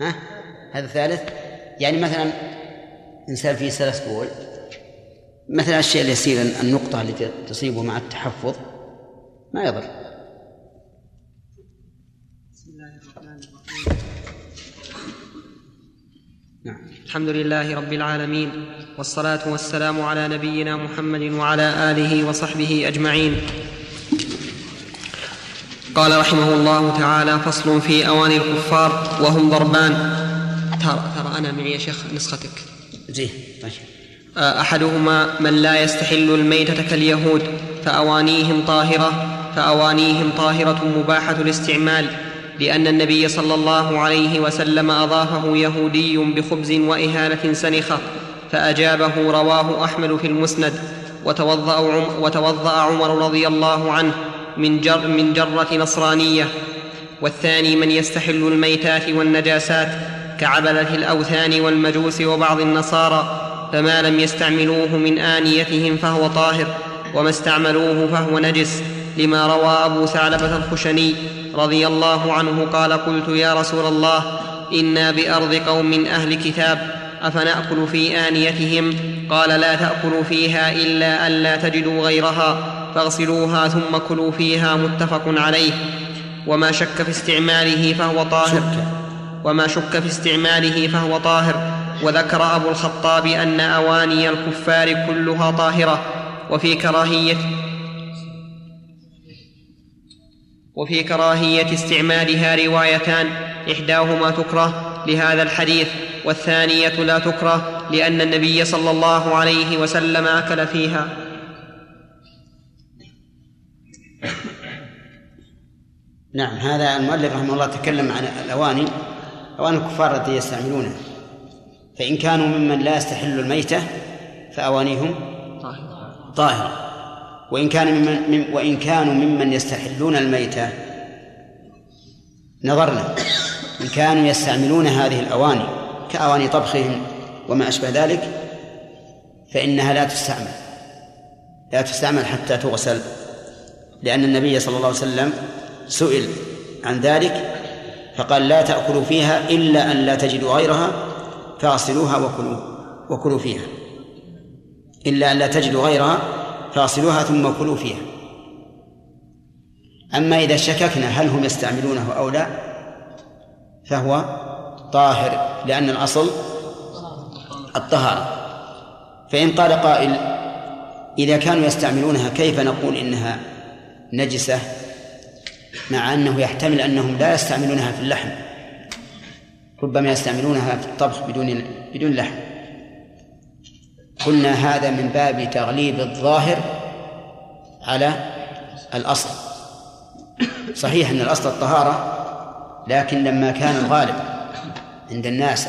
ها؟ هذا ثالث. يعني مثلا إنسان فيه سلس بول مثلا الشيء اليسير النقطة التي تصيبه مع التحفظ. ما يضر. بسم الله الرحمن الرحيم نعم. الحمد لله رب العالمين والصلاة والسلام على نبينا محمد وعلى آله وصحبه أجمعين. قال رحمه الله تعالى فصل في أواني الكفار وهم ضربان. ترى ترى أنا معي يا شيخ نسختك. زين طيب. أحدهما من لا يستحل الميتة كاليهود فأوانيهم طاهرة فأوانيهم طاهرة مباحة الاستعمال لأن النبي صلى الله عليه وسلم أضافه يهودي بخبز وإهانة سنخة فأجابه رواه أحمد في المسند وتوضأ, وتوضأ عمر رضي الله عنه. من, جر من جرة نصرانية. والثاني من يستحل الميتات والنجاسات كعبدة الأوثان والمجوس وبعض النصارى فما لم يستعملوه من آنيتهم فهو طاهر وما استعملوه فهو نجس لما روى أبو ثعلبة الخشني رضي الله عنه قال قلت يا رسول الله إنا بأرض قوم أهل كتاب أفنأكل في آنيتهم؟ قال لا تأكلوا فيها إلا ألا تجدوا غيرها. فاغسلوها ثم كلوا فيها متفق عليه. وما شك في استعماله فهو طاهر. وما شك في استعماله فهو طاهر. وذكر أبو الخطاب أن أواني الكفار كلها طاهرة. وفي كراهية وفي كراهية استعمالها روايتان. إحداهما تكره لهذا الحديث والثانية لا تكره لأن النبي صلى الله عليه وسلم أكل فيها. نعم هذا المؤلف رحمه الله تكلم عن الأواني أواني الكفار التي يستعملونها فإن كانوا ممن لا يستحل الميتة فأوانيهم طاهرة وإن كان ممن وإن كانوا ممن يستحلون الميتة نظرنا. إن كانوا يستعملون هذه الأواني كأواني طبخهم وما أشبه ذلك فإنها لا تستعمل. لا تستعمل حتى تغسل لأن النبي صلى الله عليه وسلم سئل عن ذلك فقال لا تأكلوا فيها إلا أن لا تجدوا غيرها فاغسلوها وكلوا وكلوا فيها. إلا أن لا تجدوا غيرها فاغسلوها ثم كلوا فيها. أما إذا شككنا هل هم يستعملونه أو لا فهو طاهر لأن الأصل الطهارة. فإن قال قائل إذا كانوا يستعملونها كيف نقول إنها نجسة مع أنه يحتمل أنهم لا يستعملونها في اللحم. ربما يستعملونها في الطبخ بدون بدون لحم. قلنا هذا من باب تغليب الظاهر على الأصل. صحيح أن الأصل الطهارة لكن لما كان الغالب عند الناس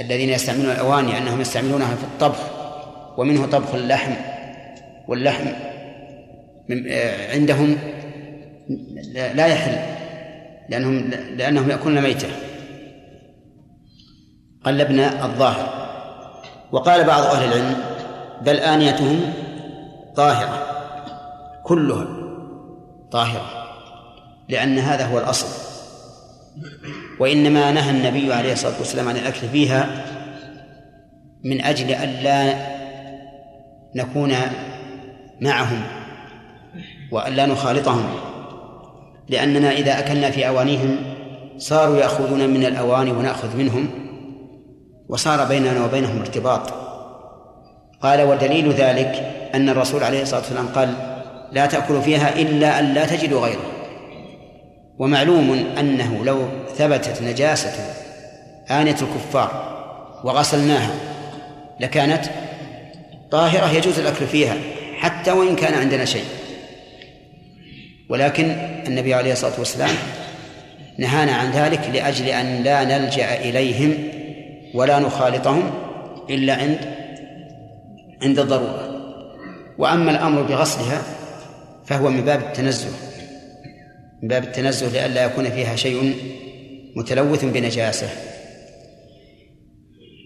الذين يستعملون الأواني أنهم يستعملونها في الطبخ ومنه طبخ اللحم واللحم عندهم لا يحل لأنهم لأنهم يأكلون ميتة قلبنا الظاهر. وقال بعض أهل العلم بل آنيتهم طاهرة كلها طاهرة لأن هذا هو الأصل. وإنما نهى النبي عليه الصلاة والسلام عن الأكل فيها من أجل أن لا نكون معهم. وأن لا نخالطهم لأننا إذا أكلنا في أوانيهم صاروا يأخذون من الأواني ونأخذ منهم وصار بيننا وبينهم ارتباط. قال ودليل ذلك أن الرسول عليه الصلاة والسلام قال لا تأكلوا فيها إلا أن لا تجدوا غيره ومعلوم أنه لو ثبتت نجاسة آنية الكفار وغسلناها لكانت طاهرة يجوز الأكل فيها حتى وإن كان عندنا شيء. ولكن النبي عليه الصلاة والسلام نهانا عن ذلك لأجل أن لا نلجأ إليهم ولا نخالطهم إلا عند عند الضرورة. وأما الأمر بغسلها فهو من باب التنزه من باب التنزه لئلا يكون فيها شيء متلوث بنجاسة.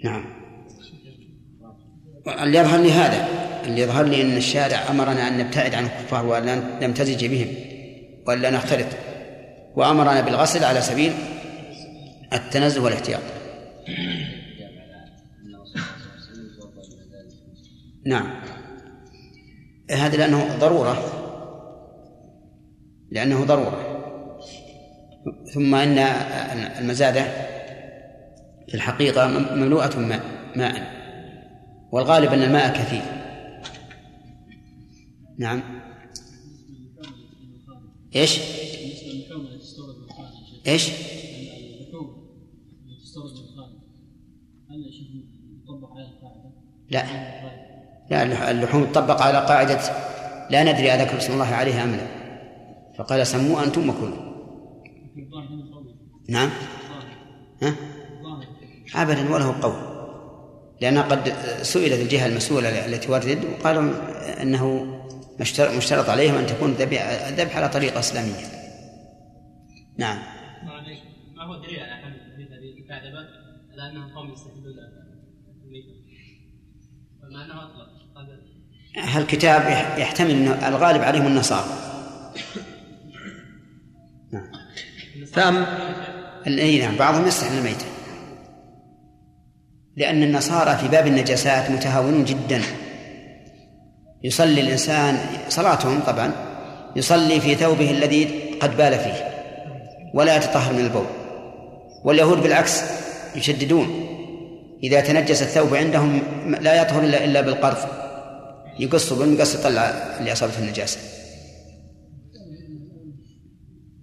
نعم. اللي يظهر لي هذا اللي يظهر لي أن الشارع أمرنا أن نبتعد عن الكفار وأن نمتزج بهم. وأن لا نختلط. وأمرنا بالغسل على سبيل التنزه والاحتياط. نعم. هذا لأنه ضرورة. لأنه ضرورة. ثم إن المزادة في الحقيقة مملوءة ماء ماء. والغالب أن الماء كثير. نعم. إيش؟ إيش؟ لا لا اللحوم تطبق على قاعدة لا ندري أذكر اسم الله عليها أم لا فقال سموه أنتم وكلوا نعم ها؟ أبدا وله قول لأن قد سئلت الجهة المسؤولة التي وردت وقالوا أنه مشترط عليهم أن تكون الذبح على طريقة إسلامية. نعم. ما هو الدليل على حمل على أنهم قوم يستحلون فما أنه أطلق؟ الكتاب يحتمل أنه الغالب عليهم النصارى. نعم. فأم إي نعم بعضهم يستحل الميتة. لأن النصارى في باب النجاسات متهاونون جدا. يصلي الإنسان صلاتهم طبعا يصلي في ثوبه الذي قد بال فيه ولا يتطهر من البول. واليهود بالعكس يشددون إذا تنجس الثوب عندهم لا يطهر إلا بالقرض. يقص بالمقص يطلع اللي أصابته النجاسة.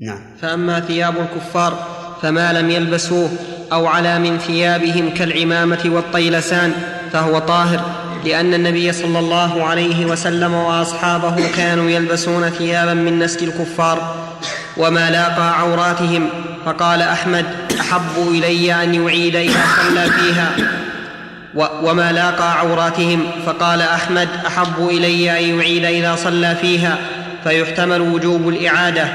نعم. فأما ثياب الكفار فما لم يلبسوه أو على من ثيابهم كالعمامة والطيلسان فهو طاهر. لأن النبي صلى الله عليه وسلم وأصحابه كانوا يلبسون ثيابا من نسل الكفار وما لاقى عوراتهم. فقال أحمد أحب إلي أن يعيد إذا صلى فيها. وما لاقى عوراتهم. فقال أحمد أحب إلي أن يعيد إذا صلى فيها. فيحتمل وجوب الإعادة.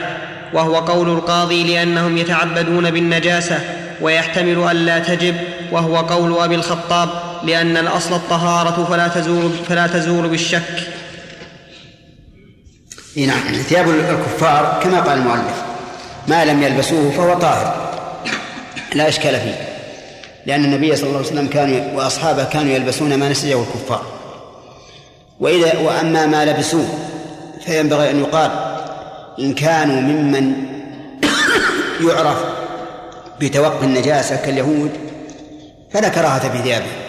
وهو قول القاضي لأنهم يتعبدون بالنجاسة ويحتمل ألا تجب. وهو قول أبي الخطاب لأن الأصل الطهارة فلا تزول فلا تزول بالشك. نعم ثياب الكفار كما قال المؤلف ما لم يلبسوه فهو طاهر. لا إشكال فيه لأن النبي صلى الله عليه وسلم كان وأصحابه كانوا يلبسون ما نسجه الكفار. وإذا وأما ما لبسوه فينبغي أن يقال إن كانوا ممن يعرف بتوقي النجاسة كاليهود فلا كراهة في ثيابه.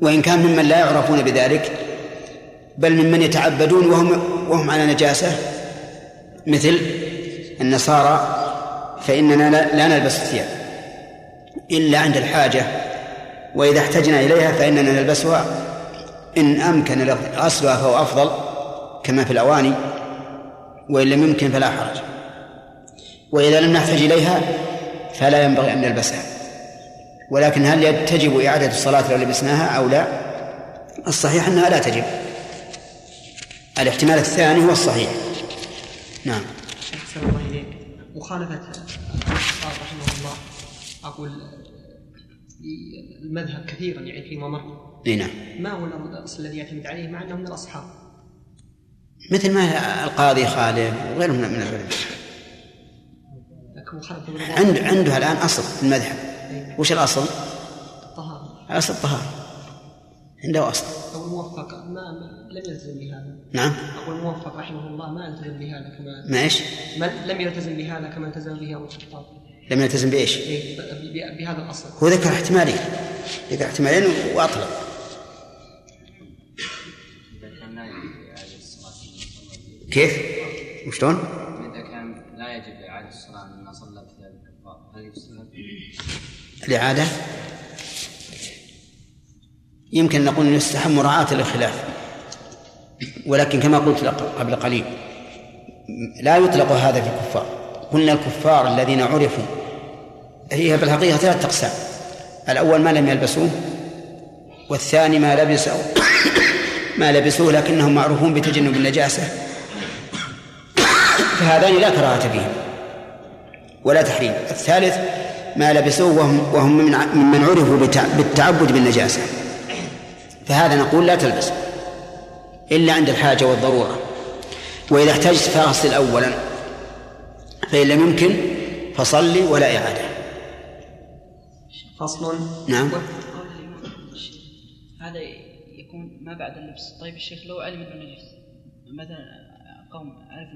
وإن كان ممن لا يعرفون بذلك بل ممن يتعبدون وهم وهم على نجاسة. مثل النصارى فإننا لا نلبس الثياب إلا عند الحاجة وإذا احتجنا إليها فإننا نلبسها. إن أمكن غسلها فهو أفضل كما في الأواني وإن لم يمكن فلا حرج. وإذا لم نحتج إليها فلا ينبغي أن نلبسها. ولكن هل تجب إعادة الصلاة لو لبسناها أو لا؟ الصحيح أنها لا تجب. الاحتمال الثاني هو الصحيح. نعم. أحسن الله إليك. مخالفة رحمه الله أقول المذهب كثيرا يعني فيما مر. نعم. ما هو الأصل الذي يعتمد عليه مع أنه من الأصحاب؟ مثل ما القاضي خالد وغيرهم من العلماء. عنده عنده الآن أصل في المذهب. وش الأصل؟ الطهارة الأصل الطهارة. عنده أصل. أو الموفق ما لم يلتزم بهذا. نعم. أقول الموفق رحمه الله ما التزم بهذا كما ما إيش؟ لم يلتزم بهذا كما التزم به أبو الخطاب. لم يلتزم بإيش؟ إيه بهذا الأصل. هو ذكر احتمالين. ذكر احتمالين وأطلق. كيف؟ وشلون؟ الإعادة يمكن نقول يستحب مراعاة للخلاف ولكن كما قلت قبل قليل لا يطلق هذا في الكفار قلنا الكفار الذين عرفوا هي في الحقيقة ثلاث أقسام الأول ما لم يلبسوه والثاني ما لبسوا ما لبسوه لكنهم معروفون بتجنب النجاسة فهذان لا كراهة فيهم ولا تحريم. الثالث ما لبسوه وهم, وهم من ممن عرفوا بالتعبد بالنجاسة. فهذا نقول لا تلبس إلا عند الحاجة والضرورة. وإذا احتجت فأغسل أولا. فإن لم يمكن فصلي ولا إعادة. فصل. نعم. هذا يكون ما بعد اللبس. طيب الشيخ لو علم أنه نجس. مثلا قوم عرف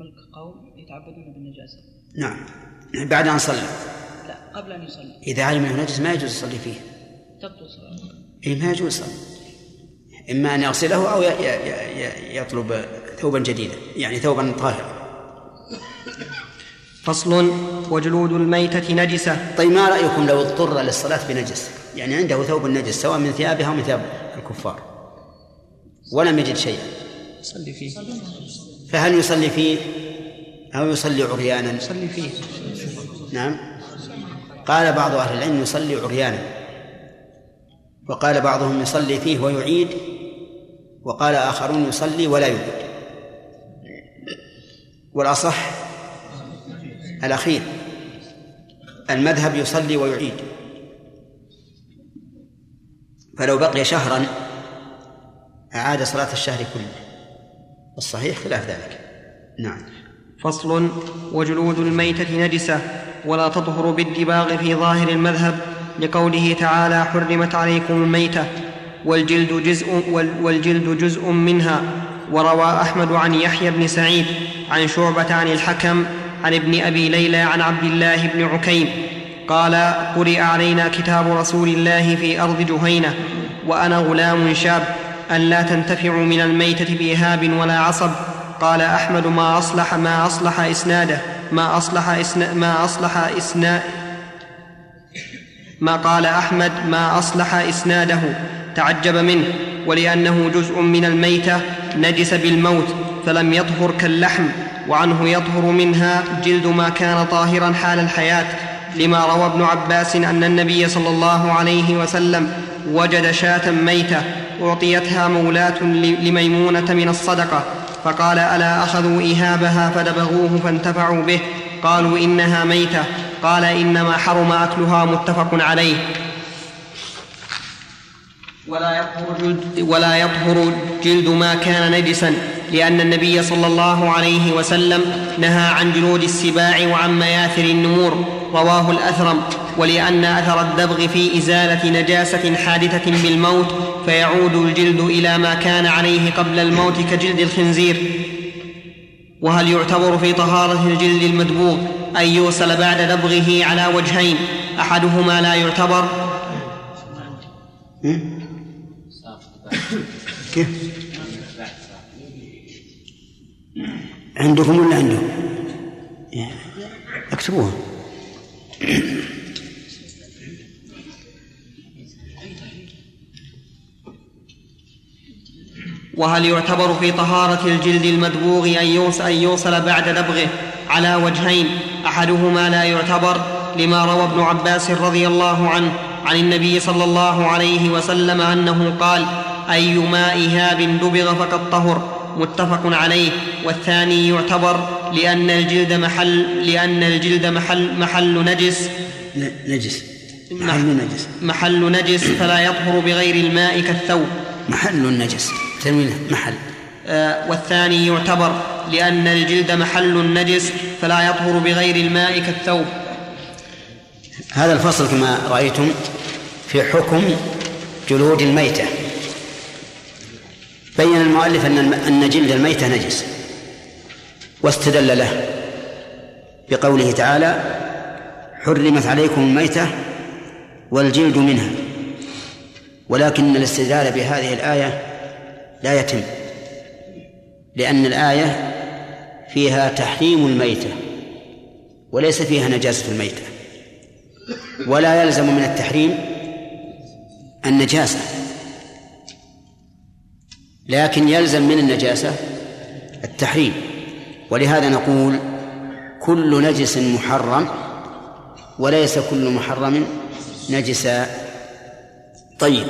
ملك قوم يتعبدون بالنجاسة. نعم. بعد أن صلى. لا قبل أن يصلي. إذا علم أنه نجس ما يجوز يصلي فيه. تبطل صلاته. إيه ما يجوز يصلي. إما أن يغسله أو يطلب ثوبا جديدا يعني ثوبا طاهرا. فصل. وجلود الميتة نجسة. طيب ما رأيكم لو اضطر للصلاة بنجس؟ يعني عنده ثوب نجس سواء من ثيابها أو من ثياب الكفار. ولم يجد شيئا. صلي فيه. فهل يصلي فيه؟ أو يصلي عريانا؟ صلي فيه. نعم. قال بعض أهل العلم يصلي عريانا. وقال بعضهم يصلي فيه ويعيد. وقال آخرون يصلي ولا يعيد. والأصح الأخير المذهب يصلي ويعيد. فلو بقي شهرا أعاد صلاة الشهر كله. الصحيح خلاف ذلك. نعم. فصل وجلود الميتة نجسة ولا تطهر بالدباغ في ظاهر المذهب لقوله تعالى حرمت عليكم الميتة والجلد جزء وال- والجلد جزء منها وروى أحمد عن يحيى بن سعيد عن شعبة عن الحكم عن ابن أبي ليلى عن عبد الله بن عكيم قال قرئ علينا كتاب رسول الله في أرض جهينة وأنا غلام شاب أن لا تنتفعوا من الميتة بإهاب ولا عصب قال أحمد ما أصلح ما أصلح إسناده. ما أصلح إسنا ما أصلح إسنا ما قال أحمد ما أصلح إسناده. تعجب منه ولأنه جزء من الميتة نجس بالموت فلم يطهر كاللحم وعنه يطهر منها جلد ما كان طاهرا حال الحياة. لما روى ابن عباس أن النبي صلى الله عليه وسلم وجد شاة ميتة أعطيتها مولاة لميمونة من الصدقة. فقال ألا أخذوا إهابها فدبغوه فانتفعوا به. قالوا إنها ميتة. قال إنما حرم أكلها متفق عليه. ولا يطهر ولا يطهر جلد ما كان نجسا لأن النبي صلى الله عليه وسلم نهى عن جلود السباع وعن مياثر النمور. رواه الأثرم ولأن أثر الدبغ في إزالة نجاسة حادثة بالموت فيعود الجلد إلى ما كان عليه قبل الموت كجلد الخنزير. وهل يعتبر في طهارة الجلد المدبوغ أن يغسل بعد دبغه على وجهين؟ أحدهما لا يعتبر. كيف؟ عندكم ولا عندهم؟ اكتبوها. وهل يعتبر في طهارة الجلد المدبوغ أن يوصل, بعد دبغه على وجهين أحدهما لا يعتبر لما روى ابن عباس رضي الله عنه عن النبي صلى الله عليه وسلم أنه قال أي ماء هاب دبغ فقد طهر. متفق عليه والثاني يعتبر لأن الجلد محل لأن الجلد محل محل نجس. نجس. محل نجس. محل نجس فلا يطهر بغير الماء كالثوب. محل النجس تنوين محل. آه، والثاني يعتبر لأن الجلد محل النجس فلا يطهر بغير الماء كالثوب. هذا الفصل كما رأيتم في حكم جلود الميتة. بين المؤلف أن أن جلد الميتة نجس. واستدل له بقوله تعالى حرمت عليكم الميتة والجلد منها. ولكن الاستدلال بهذه الآية لا يتم لأن الآية فيها تحريم الميتة وليس فيها نجاسة الميتة. ولا يلزم من التحريم النجاسة. لكن يلزم من النجاسة التحريم. ولهذا نقول كل نجس محرم وليس كل محرم نجسا طيب.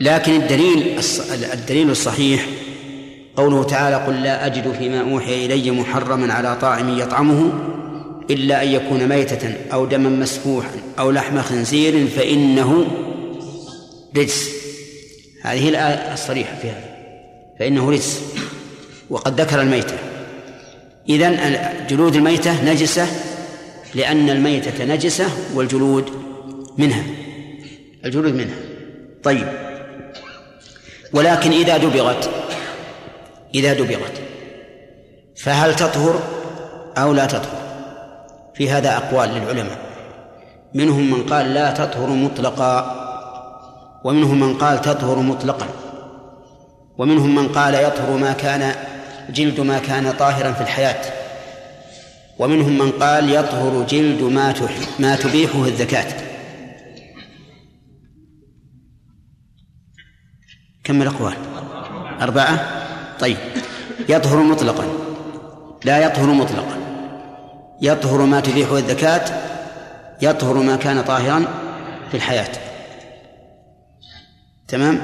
لكن الدليل الدليل الصحيح قوله تعالى قل لا أجد فيما أوحي إلي محرما على طاعم يطعمه إلا أن يكون ميتة أو دما مسفوحا أو لحم خنزير فإنه رجس. هذه الآية الصريحة في هذا. فإنه رجس. وقد ذكر الميتة. إذن جلود الميتة نجسة لأن الميتة نجسة والجلود منها. الجلود منها. طيب. ولكن إذا دبغت إذا دبغت فهل تطهر أو لا تطهر؟ في هذا أقوال للعلماء. منهم من قال لا تطهر مطلقا ومنهم من قال تطهر مطلقا. ومنهم من قال يطهر ما كان جلد ما كان طاهرا في الحياة. ومنهم من قال يطهر جلد ما ما تبيحه الزكاة. كم الأقوال؟ أربعة؟ طيب. يطهر مطلقا. لا يطهر مطلقا. يطهر ما تبيحه الزكاة يطهر ما كان طاهرا في الحياة. تمام؟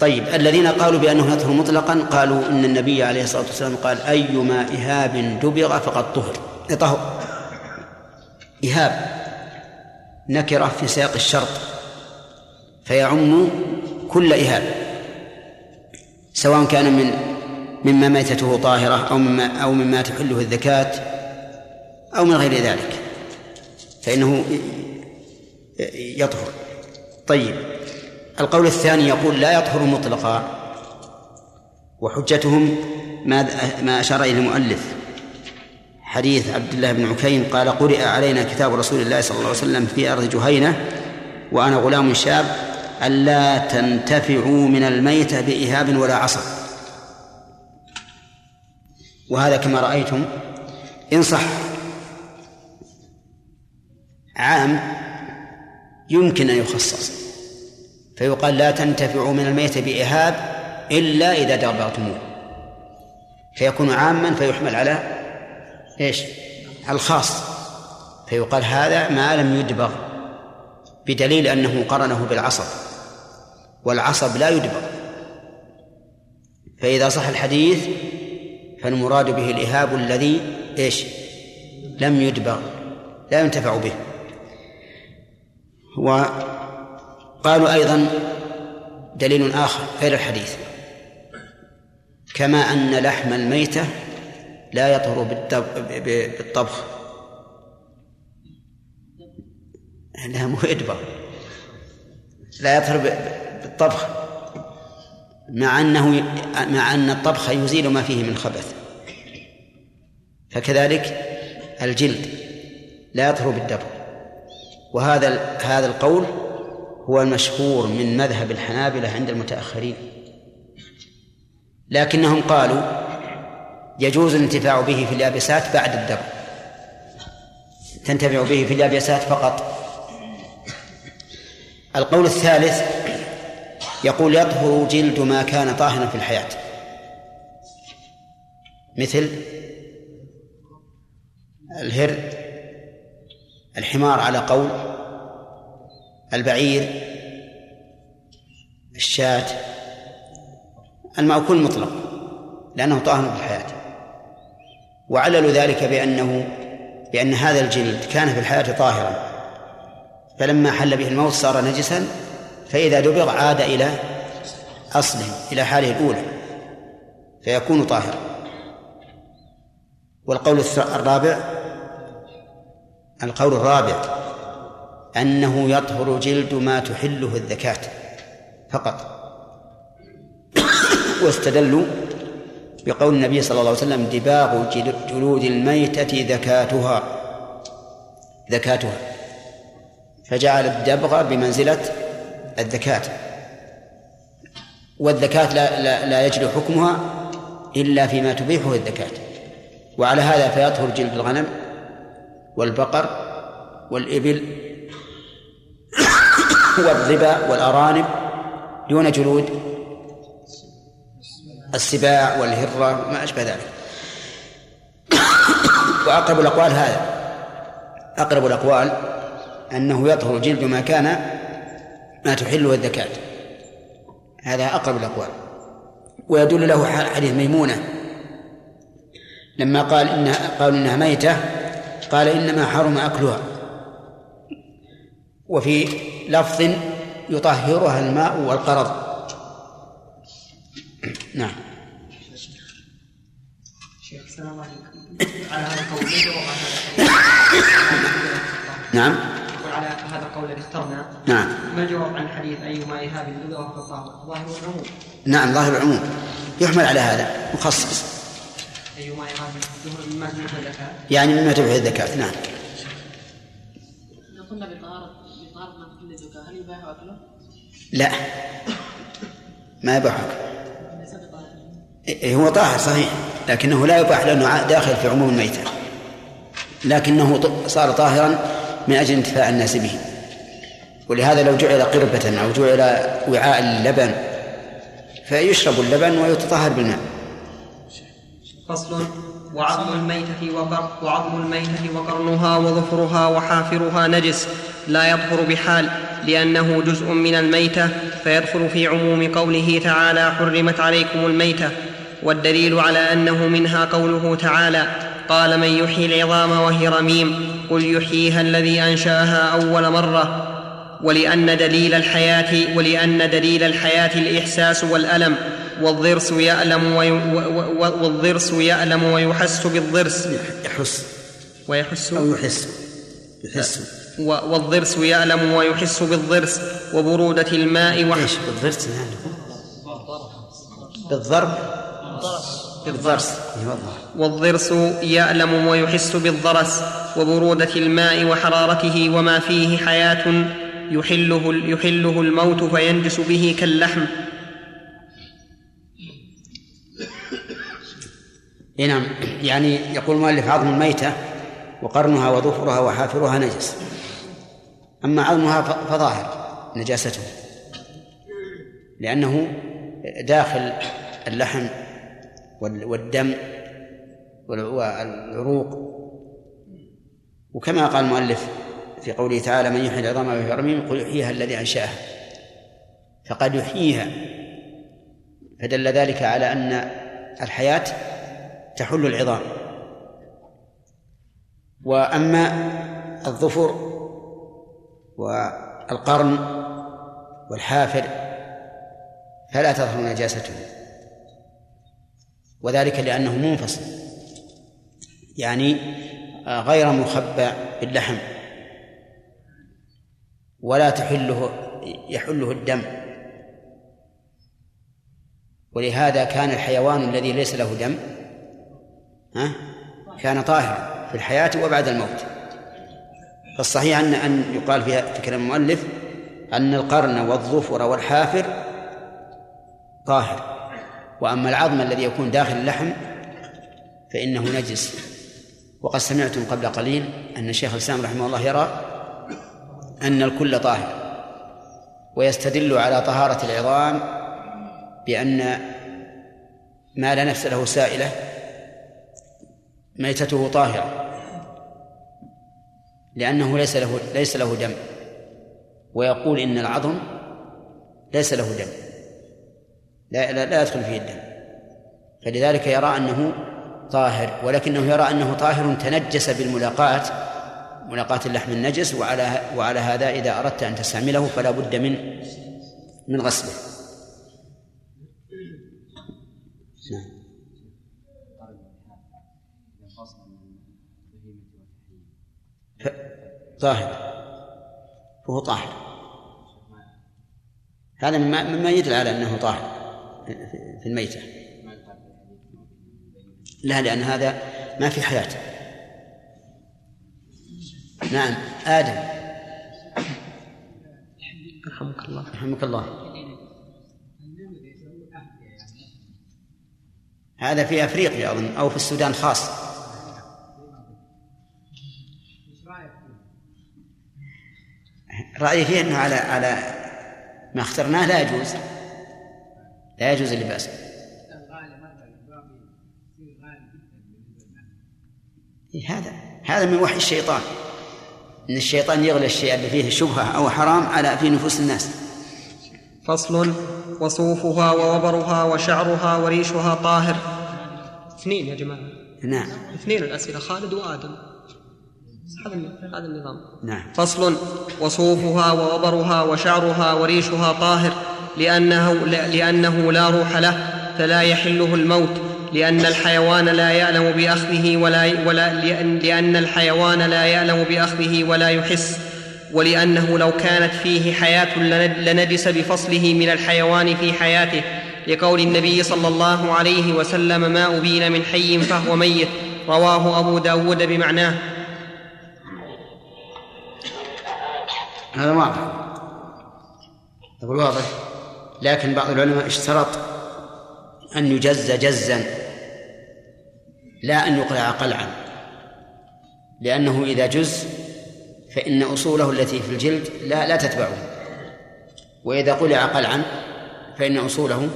طيب الذين قالوا بأنه يطهر مطلقا قالوا إن النبي عليه الصلاة والسلام قال أيما إهاب دبغ فقد طهر. طهر إهاب. نكرة في سياق الشرط. فيعم كل إهاب. سواء كان من مما ميتته طاهرة أو مما أو مما تحله الزكاة أو من غير ذلك. فإنه يطهر. طيب. القول الثاني يقول لا يطهر مطلقا وحجتهم ما ما أشار إليه المؤلف. حديث عبد الله بن عكين قال قرئ علينا كتاب رسول الله صلى الله عليه وسلم في أرض جهينة وأنا غلام شاب ألا تنتفعوا من الميتة بإهاب ولا عصا. وهذا كما رأيتم إن صح عام يمكن أن يخصص. فيقال لا تنتفعوا من الميت بإهاب إلا إذا دبرتموه فيكون عاما فيحمل على إيش؟ الخاص فيقال هذا ما لم يدبغ بدليل أنه قرنه بالعصب والعصب لا يدبغ فإذا صح الحديث فالمراد به الإهاب الذي إيش؟ لم يدبغ لا ينتفع به وقالوا أيضا دليل آخر غير الحديث. كما أن لحم الميتة لا يطهر بالطبخ. لا مو إدبر لا يطهر بالطبخ. مع أنه مع أن الطبخ يزيل ما فيه من خبث. فكذلك الجلد لا يطهر بالدبر وهذا هذا القول هو المشهور من مذهب الحنابلة عند المتأخرين. لكنهم قالوا يجوز الانتفاع به في اليابسات بعد الدبر تنتفع به في اليابسات فقط. القول الثالث يقول يطهر جلد ما كان طاهرا في الحياة. مثل الهر الحمار على قول البعير الشاة المأكول مطلق لأنه طاهر في الحياة. وعللوا ذلك بأنه بأن هذا الجلد كان في الحياة طاهرا. فلما حل به الموت صار نجسا فإذا دبغ عاد إلى أصله إلى حاله الأولى فيكون طاهرا. والقول الرابع القول الرابع أنه يطهر جلد ما تحله الذكاة فقط. واستدلوا بقول النبي صلى الله عليه وسلم دباغ جلود الميتة ذكاتها ذكاتها. فجعل الدبغ بمنزلة الذكاة. والذكاة لا, لا, لا يجري حكمها إلا فيما تبيحه الذكاة. وعلى هذا فيطهر جلد الغنم والبقر والإبل والظبا والأرانب دون جلود السباع والهرة ما أشبه ذلك. وأقرب الأقوال هذا. أقرب الأقوال أنه يطهر جلد ما كان ما تحله الذكاة هذا أقرب الأقوال. ويدل له حديث ميمونة. لما قال إنها قالوا إنها ميتة قال إنما حرم أكلها. وفي لفظ يطهرها الماء والقرض. نعم. شيخ السلام عليكم. على هذا القول نعم. نعم على هذا القول الذي اخترنا. نعم. ما الجواب عن حديث إهاب إذا وقف الطاهر ظاهر العموم. نعم ظاهر العموم. يحمل على هذا. مخصص. أيما إهاب مما تنفذ الزكاة يعني مما تبعه الزكاة نعم. لو قلنا بطهارة ما تحل الزكاة هل يباح أكله؟ لا. ما يباح إيه هو طاهر صحيح. لكنه لا يباح لأنه داخل في عموم الميتة. لكنه صار طاهرا من أجل انتفاع الناس به. ولهذا لو جعل قربة أو جعل وعاء للبن فيشرب اللبن ويتطهر بالماء. فصل. وعظم الميتة وقر وعظم الميتة وقرنها وظفرها وحافرها نجس لا يطهر بحال لأنه جزء من الميتة فيدخل في عموم قوله تعالى حرمت عليكم الميتة. والدليل على أنه منها قوله تعالى قال من يحيي العظام وهي رميم قل يحييها الذي أنشأها أول مرة. ولأن دليل الحياة ولأن دليل الحياة الإحساس والألم. والضرس يألم وي والضرس يألم ويحس بالضرس. يحس. ويحس. أو يحس. يحس. والضرس يألم ويحس بالضرس. وبرودة الماء وح... إيش بالضرس يعني؟ بالضرب. بالضرس. والضرس يألم ويحس بالضرس. وبرودة الماء وحرارته وما فيه حياة يحله يحله الموت فينجس به كاللحم. إي نعم. يعني يقول المؤلف عظم الميتة وقرنها وظفرها وحافرها نجس. أما عظمها فظاهر نجاسته. لأنه داخل اللحم وال- والدم وال- والعروق. وكما قال المؤلف في قوله تعالى من يحيي العظام وهي رميم قل يحييها الذي أنشأها. فقد يحييها. فدل ذلك على أن الحياة تحل العظام. وأما الظفر والقرن والحافر فلا تظهر نجاسته. وذلك لأنه منفصل. يعني غير مخبى باللحم. ولا تحله يحله الدم. ولهذا كان الحيوان الذي ليس له دم ها؟ كان طاهرا في الحياة وبعد الموت. فالصحيح أن أن يقال في في كلام المؤلف أن القرن والظفر والحافر طاهر. وأما العظم الذي يكون داخل اللحم فإنه نجس. وقد سمعتم قبل قليل أن شيخ الإسلام رحمه الله يرى أن الكل طاهر ويستدل على طهارة العظام بأن ما لا نفس له سائلة ميتته طاهرة. لأنه ليس له ليس له دم. ويقول إن العظم ليس له دم. لا لا, لا يدخل فيه الدم. فلذلك يرى أنه طاهر ولكنه يرى أنه طاهر تنجس بالملاقاة ملاقاة اللحم النجس وعلى وعلى هذا إذا أردت أن تستعمله فلا بد من من غسله. نعم. طاهر. فهو طاهر. هذا مما مما يدل على أنه طاهر في الميتة. لا لأن هذا ما في حياة. نعم. آدم. رحمك الله. رحمك الله. هذا في أفريقيا أظن أو في السودان خاص. رايي فيه أنه على على ما اخترناه لا يجوز. لا يجوز اللباس. إيه هذا هذا من وحي الشيطان. إن الشيطان يغلي الشيء اللي فيه شبهة أو حرام على في نفوس الناس. فصل وصوفها ووبرها وشعرها وريشها طاهر. اثنين يا جماعة. نعم. اثنين الأسئلة خالد وآدم. هذا النظام. نعم. فصل وصوفها ووبرها وشعرها وريشها طاهر لأنه, لأنه لا روح له فلا يحله الموت لأن الحيوان لا يألم بأخذه ولا, ولا لأن, لأن الحيوان لا يألم بأخذه ولا يحس ولأنه لو كانت فيه حياة لنجس بفصله من الحيوان في حياته لقول النبي صلى الله عليه وسلم ما أبين من حي فهو ميت. رواه أبو داود بمعناه. هذا واضح. أقول واضح. لكن بعض العلماء اشترط أن يجز جزا لا أن يقلع قلعا. لأنه إذا جز فإن أصوله التي في الجلد لا لا تتبعه. وإذا قلع قلعا فإن أصوله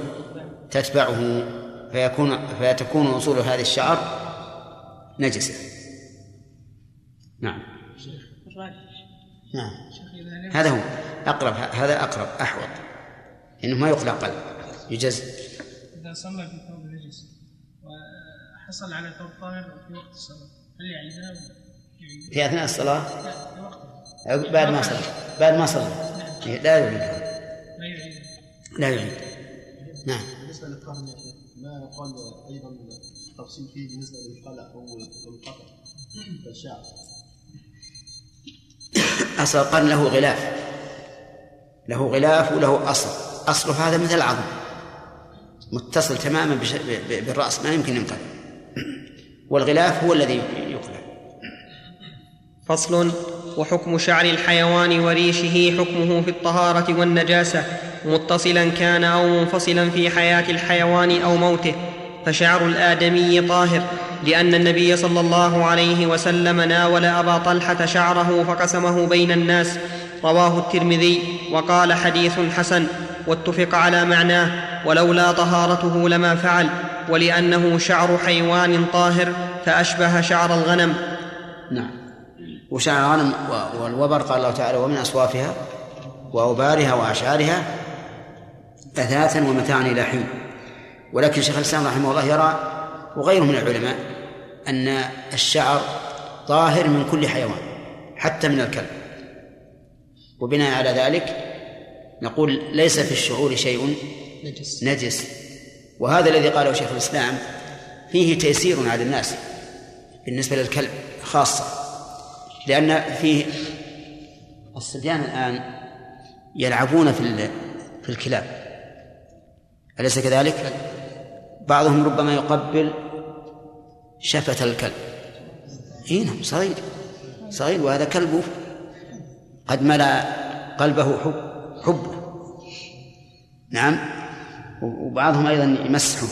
تتبعه. فيكون فتكون أصول هذا الشعر نجسة. نعم. نعم. هذا هو أقرب هذا أقرب أحوط. إنه ما يقلع قلب يجز. إذا صلى في ثوب نجس وحصل على ثوب طاهر في وقت الصلاة هل يعيدها في أثناء الصلاة؟ بعد ما صلى بعد ما صلى. لا يعيدها لا يعيدها لا يعيد نعم. بالنسبة للطهر ما يقال أيضا تفصيل فيه بالنسبة للقلع أو القطع الشعر أصل له غلاف. له غلاف وله أصل. أصله هذا مثل العظم متصل تماما بالرأس ما يمكن ينقل والغلاف هو الذي يقلع فصل وحكم شعر الحيوان وريشه حكمه في الطهارة والنجاسة. متصلا كان أو منفصلا في حياة الحيوان أو موته. فشعر الآدمي طاهر لأن النبي صلى الله عليه وسلم ناول أبا طلحة شعره فقسمه بين الناس. رواه الترمذي وقال حديث حسن واتفق على معناه ولولا طهارته لما فعل ولأنه شعر حيوان طاهر فأشبه شعر الغنم. نعم. وشعر الغنم والوبر قال الله تعالى ومن أصوافها وأوبارها وأشعارها أثاثا ومتاعا إلى حين. ولكن شيخ الإسلام رحمه الله يرى وغيره من العلماء أن الشعر طاهر من كل حيوان حتى من الكلب. وبناء على ذلك نقول ليس في الشعور شيء نجس. نجس. وهذا الذي قاله شيخ الإسلام فيه تيسير على الناس بالنسبة للكلب خاصة لأن فيه الصبيان الآن يلعبون في في الكلاب. أليس كذلك؟ بعضهم ربما يقبل شفة الكلب. إي نعم صغير صغير وهذا كلبه قد ملأ قلبه حب حبه. نعم وبعضهم أيضا يمسحه.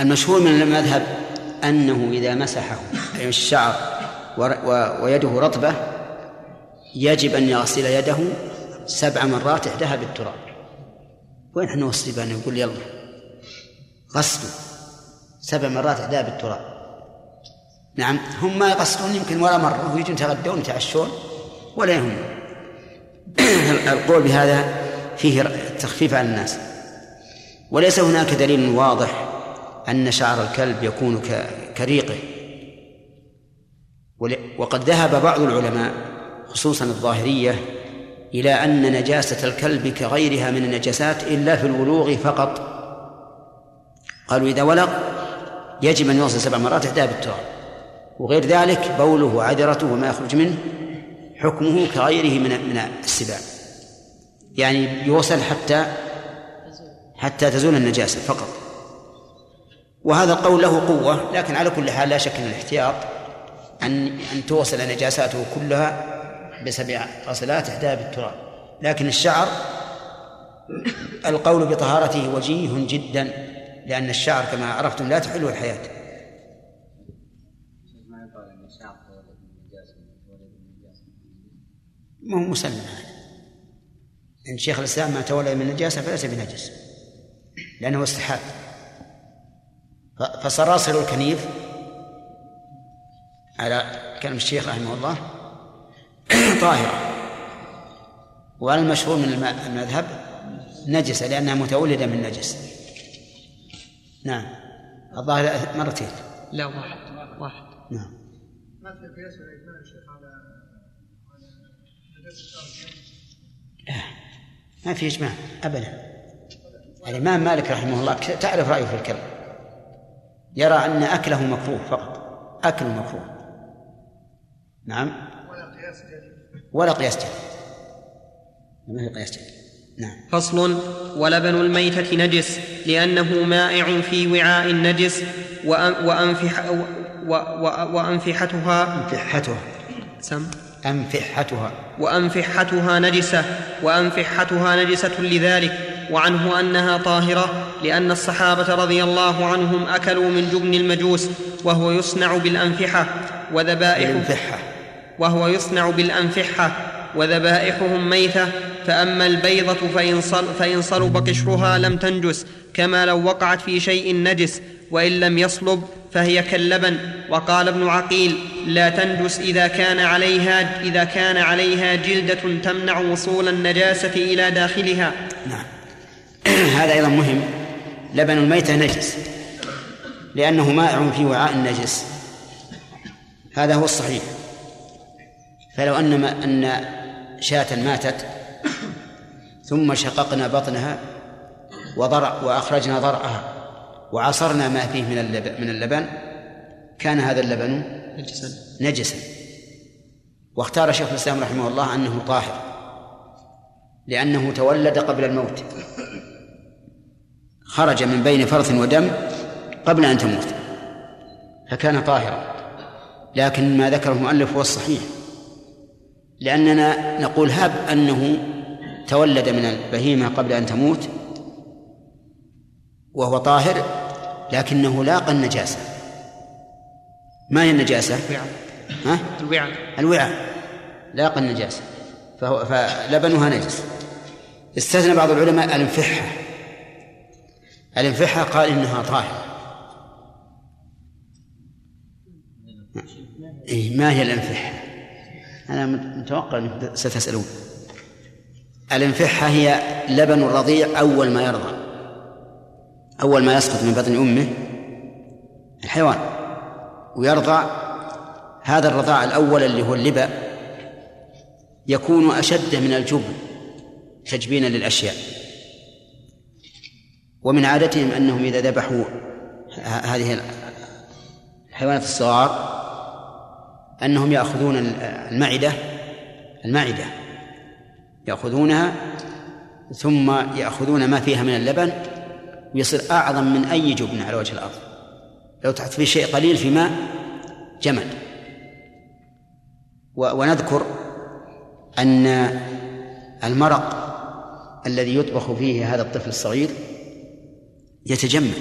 المشهور من المذهب أنه إذا مسحه الشعر ويده رطبة يجب أن يغسل يده سبع مرات إحداها بالتراب. وين إحنا والصبيان نقول يلا. غسلوا سبع مرات إحداها بالتراب. نعم هم ما يغسلون يمكن ولا مرة ويجون يتغدون يتعشون ولا يهم القول بهذا فيه تخفيف على الناس. وليس هناك دليل واضح أن شعر الكلب يكون كريقه. وقد ذهب بعض العلماء خصوصا الظاهرية إلى أن نجاسة الكلب كغيرها من النجاسات إلا في الولوغ فقط. قالوا إذا ولغ يجب أن يغسل سبع مرات إحداها بالتراب. وغير ذلك بوله وعذرته وما يخرج منه حكمه كغيره من من السباع يعني يغسل حتى حتى تزول النجاسة فقط. وهذا القول له قوة لكن على كل حال لا شك أن الاحتياط أن أن توصل نجاساته كلها بسبع غسلات إحداها بالتراب. لكن الشعر القول بطهارته وجيه جدا. لأن الشعر كما عرفتم لا تحله الحياة. ما يقال إن الشعر تولد من النجاسه تولد من النجاسه ما هو مسلم. هذا إن شيخ الإسلام ما تولد من النجاسة فليس بنجس. لأنه استحال ف- فصراصر الكنيف على كلام الشيخ رحمه الله طاهرة وعلى المشهور من الم- المذهب نجسة لأنها متولدة من نجس. نعم. الظاهر مرتين. لا واحد. واحد. نعم. ما في قياس ولا إجماع يا شيخ على على نجاسه ما في إجماع. أبدا. الإمام مالك رحمه الله تعرف رأيه في الكلب يرى أن أكله مكروه فقط. أكله مكروه. نعم. ولا قياس ولا قياس جديد. ما في قياس جديد. نعم. فصل ولبن الميتة نجس لأنه مائع في وعاء نجس وأن- وأنفح وأنفحتها أنفحتها. سم. أنفحتها. وأنفحتها نجسة وأنفحتها نجسة لذلك وعنه أنها طاهرة لأن الصحابة رضي الله عنهم أكلوا من جبن المجوس وهو يصنع بالأنفحة وذبائح وهو يصنع بالأنفحة وذبائحهم ميتة فأما البيضة فإن, صل فإن صلب قشرها لم تنجس كما لو وقعت في شيء نجس وإن لم يصلب فهي كاللبن. وقال ابن عقيل لا تنجس إذا كان عليها إذا كان عليها جلدة تمنع وصول النجاسة إلى داخلها. نعم. هذا أيضا مهم. لبن الميتة نجس لأنه مائع في وعاء نجس هذا هو الصحيح. فلو أن ما أن شاة ماتت ثم شققنا بطنها وضرع وأخرجنا ضرعها وعصرنا ما فيه من اللبن, من اللبن. كان هذا اللبن نجسا. نجسا. واختار شيخ الإسلام رحمه الله أنه طاهر لأنه تولد قبل الموت. خرج من بين فرث ودم قبل أن تموت فكان طاهرا. لكن ما ذكره المؤلف هو الصحيح لأننا نقول هب أنه تولد من البهيمة قبل أن تموت وهو طاهر لكنه لاقى النجاسة. ما هي النجاسة؟ الوعاء. ها؟ الوعاء. الوعاء. لاقى النجاسة. فهو فلبنها نجس. استثنى بعض العلماء الانفحة. الانفحة قال إنها طاهرة. إيه ما هي الانفحة؟ أنا متوقع أنكم ستسألون. الانفحة هي لبن الرضيع أول ما يرضع أول ما يسقط من بطن أمه الحيوان. ويرضع هذا الرضاع الأول اللي هو اللبا يكون أشد من الجبن تجبينا للأشياء. ومن عادتهم أنهم إذا ذبحوا هذه الحيوانات الصغار أنهم يأخذون المعدة المعدة يأخذونها ثم يأخذون ما فيها من اللبن ويصير أعظم من أي جبن على وجه الأرض. لو تحط فيه شيء قليل في ماء جمد ونذكر أن المرق الذي يطبخ فيه هذا الطفل الصغير يتجمد.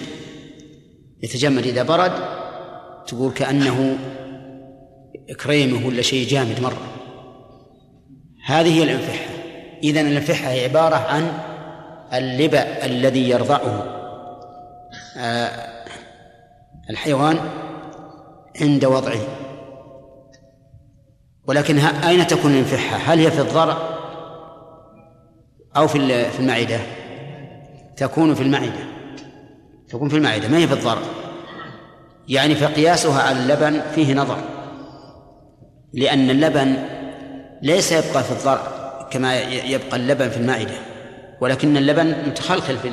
يتجمد إذا برد تقول كأنه كريمه ولا شيء جامد مرة. هذه هي الأنفحة. إذا الانفحة هي عبارة عن اللبأ الذي يرضعه. آه، الحيوان عند وضعه. ولكن أين تكون الانفحة؟ هل هي في الضرع أو في في المعدة؟ تكون في المعدة. تكون في المعدة. ما هي في الضرع؟ يعني فقياسها على اللبن فيه نظر. لأن اللبن ليس يبقى في الضرع. كما يبقى اللبن في المعدة ولكن اللبن متخلخل في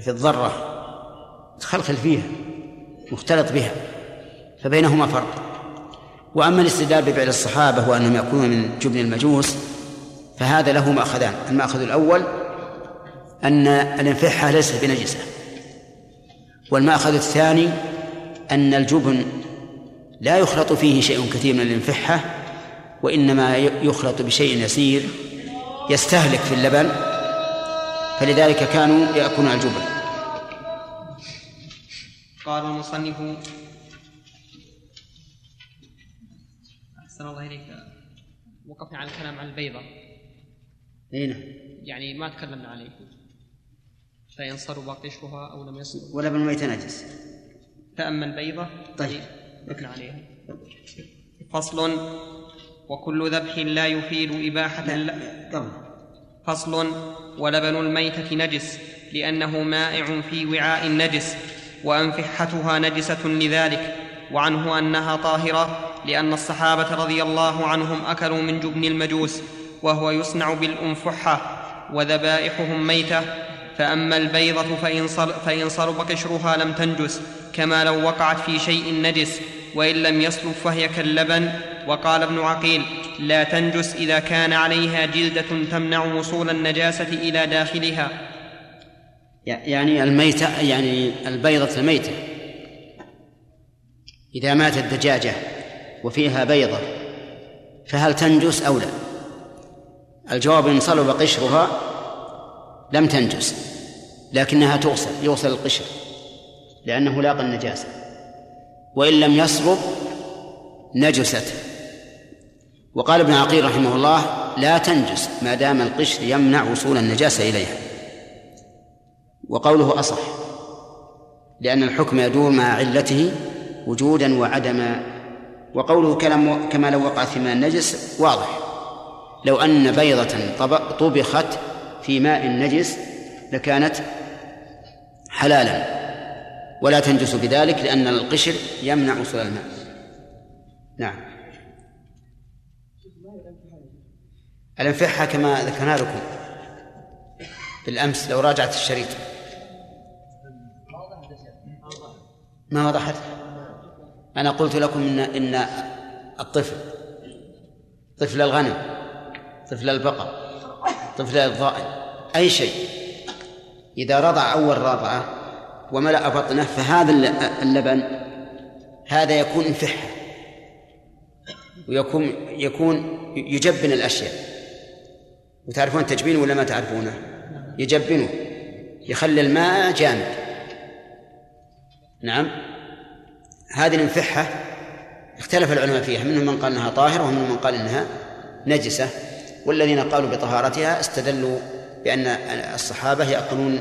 في الذرة متخلخل فيها مختلط بها فبينهما فرق. وأما الاستدلال بفعل الصحابة وأنهم يأكلون من جبن المجوس فهذا له مأخذان المأخذ الأول أن الانفحة ليست بنجسة. والمأخذ الثاني أن الجبن لا يخلط فيه شيء كثير من الانفحة وإنما يخلط بشيء يسير يستهلك في اللبن فلذلك كانوا يأكلون الجبن. قال المصنف أحسن الله إليك. وقفنا على الكلام عن البيضة. هنا يعني ما تكلمنا عليه. فإن صلب قشرها أو لم يصلب ولبن الميت نجس. فأما البيضة طيب. مثل عليها. فصل وكل ذبح لا يفيد إباحة لا قبل. فصل. ولبن الميتة نجس لأنه مائع في وعاء نجس وأنفحتها نجسة لذلك وعنه أنها طاهرة لأن الصحابة رضي الله عنهم أكلوا من جبن المجوس وهو يصنع بالأنفحة وذبائحهم ميتة. فأما البيضة فإن, صل فإن صلب قشرها لم تنجس كما لو وقعت في شيء نجس وإن لم يصلب فهي كاللبن وقال ابن عقيل لا تنجس إذا كان عليها جلدة تمنع وصول النجاسة إلى داخلها. يعني الميتة يعني البيضة الميتة. إذا ماتت دجاجة وفيها بيضة فهل تنجس أو لا؟ الجواب إن صلب قشرها لم تنجس لكنها تغسل يغسل القشر لأنه لاقى النجاسة. وإن لم يصلب نجست. وقال ابن عقيل رحمه الله لا تنجس ما دام القشر يمنع وصول النجاسة إليها. وقوله أصح لأن الحكم يدور مع علته وجودا وعدما وقوله كلام كما لو وقعت في ماء النجس واضح. لو أن بيضة طبخت في ماء نجس لكانت حلالا. ولا تنجس بذلك لأن القشر يمنع وصول الماء. نعم. الانفحة كما ذكرنا لكم؟ بالأمس لو راجعت الشريط. ما وضحت؟ أنا قلت لكم إن إن الطفل طفل الغنم طفل البقر طفل الضائن أي شيء. إذا رضع أول رضعة وملأ بطنه فهذا اللبن هذا يكون انفحة ويكون يكون يجبن الأشياء. وتعرفون التجبين ولا ما تعرفونه؟ يجبنه يخلي الماء جامد نعم هذه الانفحة اختلف العلماء فيها منهم من قال إنها طاهرة ومنهم من قال إنها نجسة والذين قالوا بطهارتها استدلوا بأن الصحابة يأكلون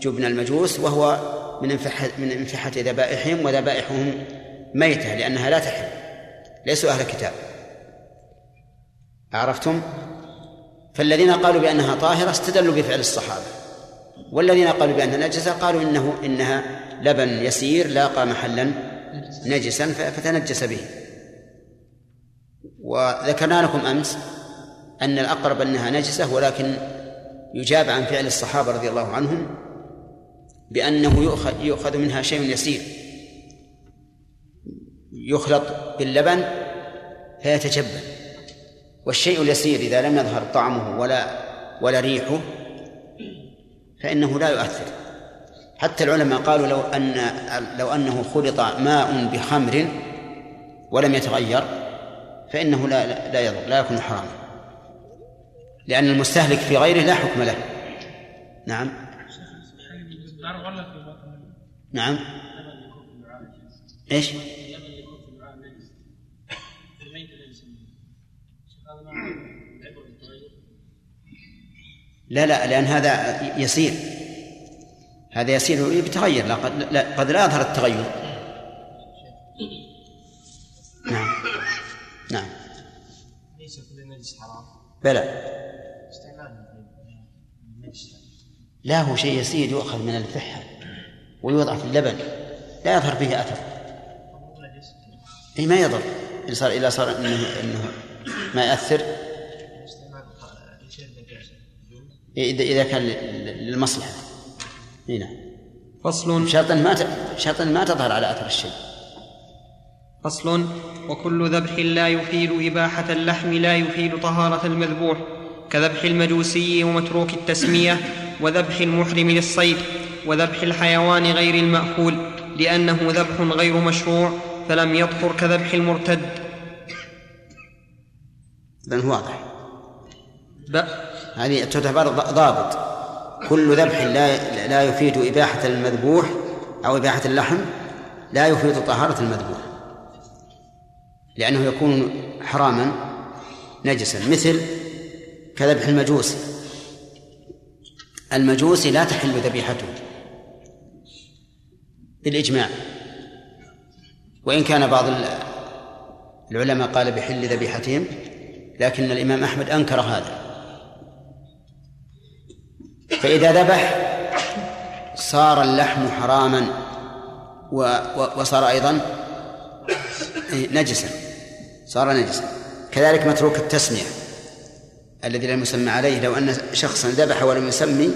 جبن المجوس وهو من انفحة من انفحة ذبائحهم وذبائحهم ميتة لأنها لا تحل ليسوا أهل كتاب عرفتم؟ فالذين قالوا بأنها طاهرة استدلوا بفعل الصحابة. والذين قالوا بأنها نجسة قالوا إنه إنها لبن يسير لاقى محلا نجسا فتنجس به. وذكرنا لكم أمس أن الأقرب أنها نجسة ولكن يجاب عن فعل الصحابة رضي الله عنهم بأنه يؤخذ, يؤخذ منها شيء يسير. يخلط باللبن فيتجبن والشيء اليسير إذا لم يظهر طعمه ولا ولا ريحه فإنه لا يؤثر. حتى العلماء قالوا لو أن لو أنه خلط ماء بخمر ولم يتغير فإنه لا لا يضر لا يكون حراما. لأن المستهلك في غيره لا حكم له. نعم. نعم. إيش؟ لا لا لأن هذا يسير. هذا يسير يتغير لا قد لا, قد لا يظهر التغير. نعم. نعم. ليس كل نجس حرام بلى. لا هو شيء يسير يؤخذ من الفحة ويوضع في اللبن. لا يظهر به أثر. أي ما يضر. إذا صار إذا صار إنه إنه ما يأثر إذا إذا كان للمصلحة. هنا نعم. فصل. شرطا ما شرطا ما تظهر على أثر الشيء. فصل. وكل ذبح لا يفيد إباحة اللحم لا يفيد طهارة المذبوح. كذبح المجوسي ومتروك التسمية وذبح المحرم للصيد وذبح الحيوان غير المأكول. لأنه ذبح غير مشروع فلم يطهر كذبح المرتد. إذن واضح. هذه تعتبر ضابط. كل ذبح لا لا يفيد إباحة المذبوح أو إباحة اللحم لا يفيد طهارة المذبوح. لأنه يكون حراما نجسا. مثل كذبح المجوس. المجوس لا تحل ذبيحته. بالإجماع. وإن كان بعض العلماء قال بحل ذبيحتهم لكن الإمام أحمد أنكر هذا. فإذا ذبح صار اللحم حراما وصار أيضا نجسا. صار نجسا. كذلك متروك التسمية الذي لم يسمى عليه. لو أن شخصا ذبح ولم يسمي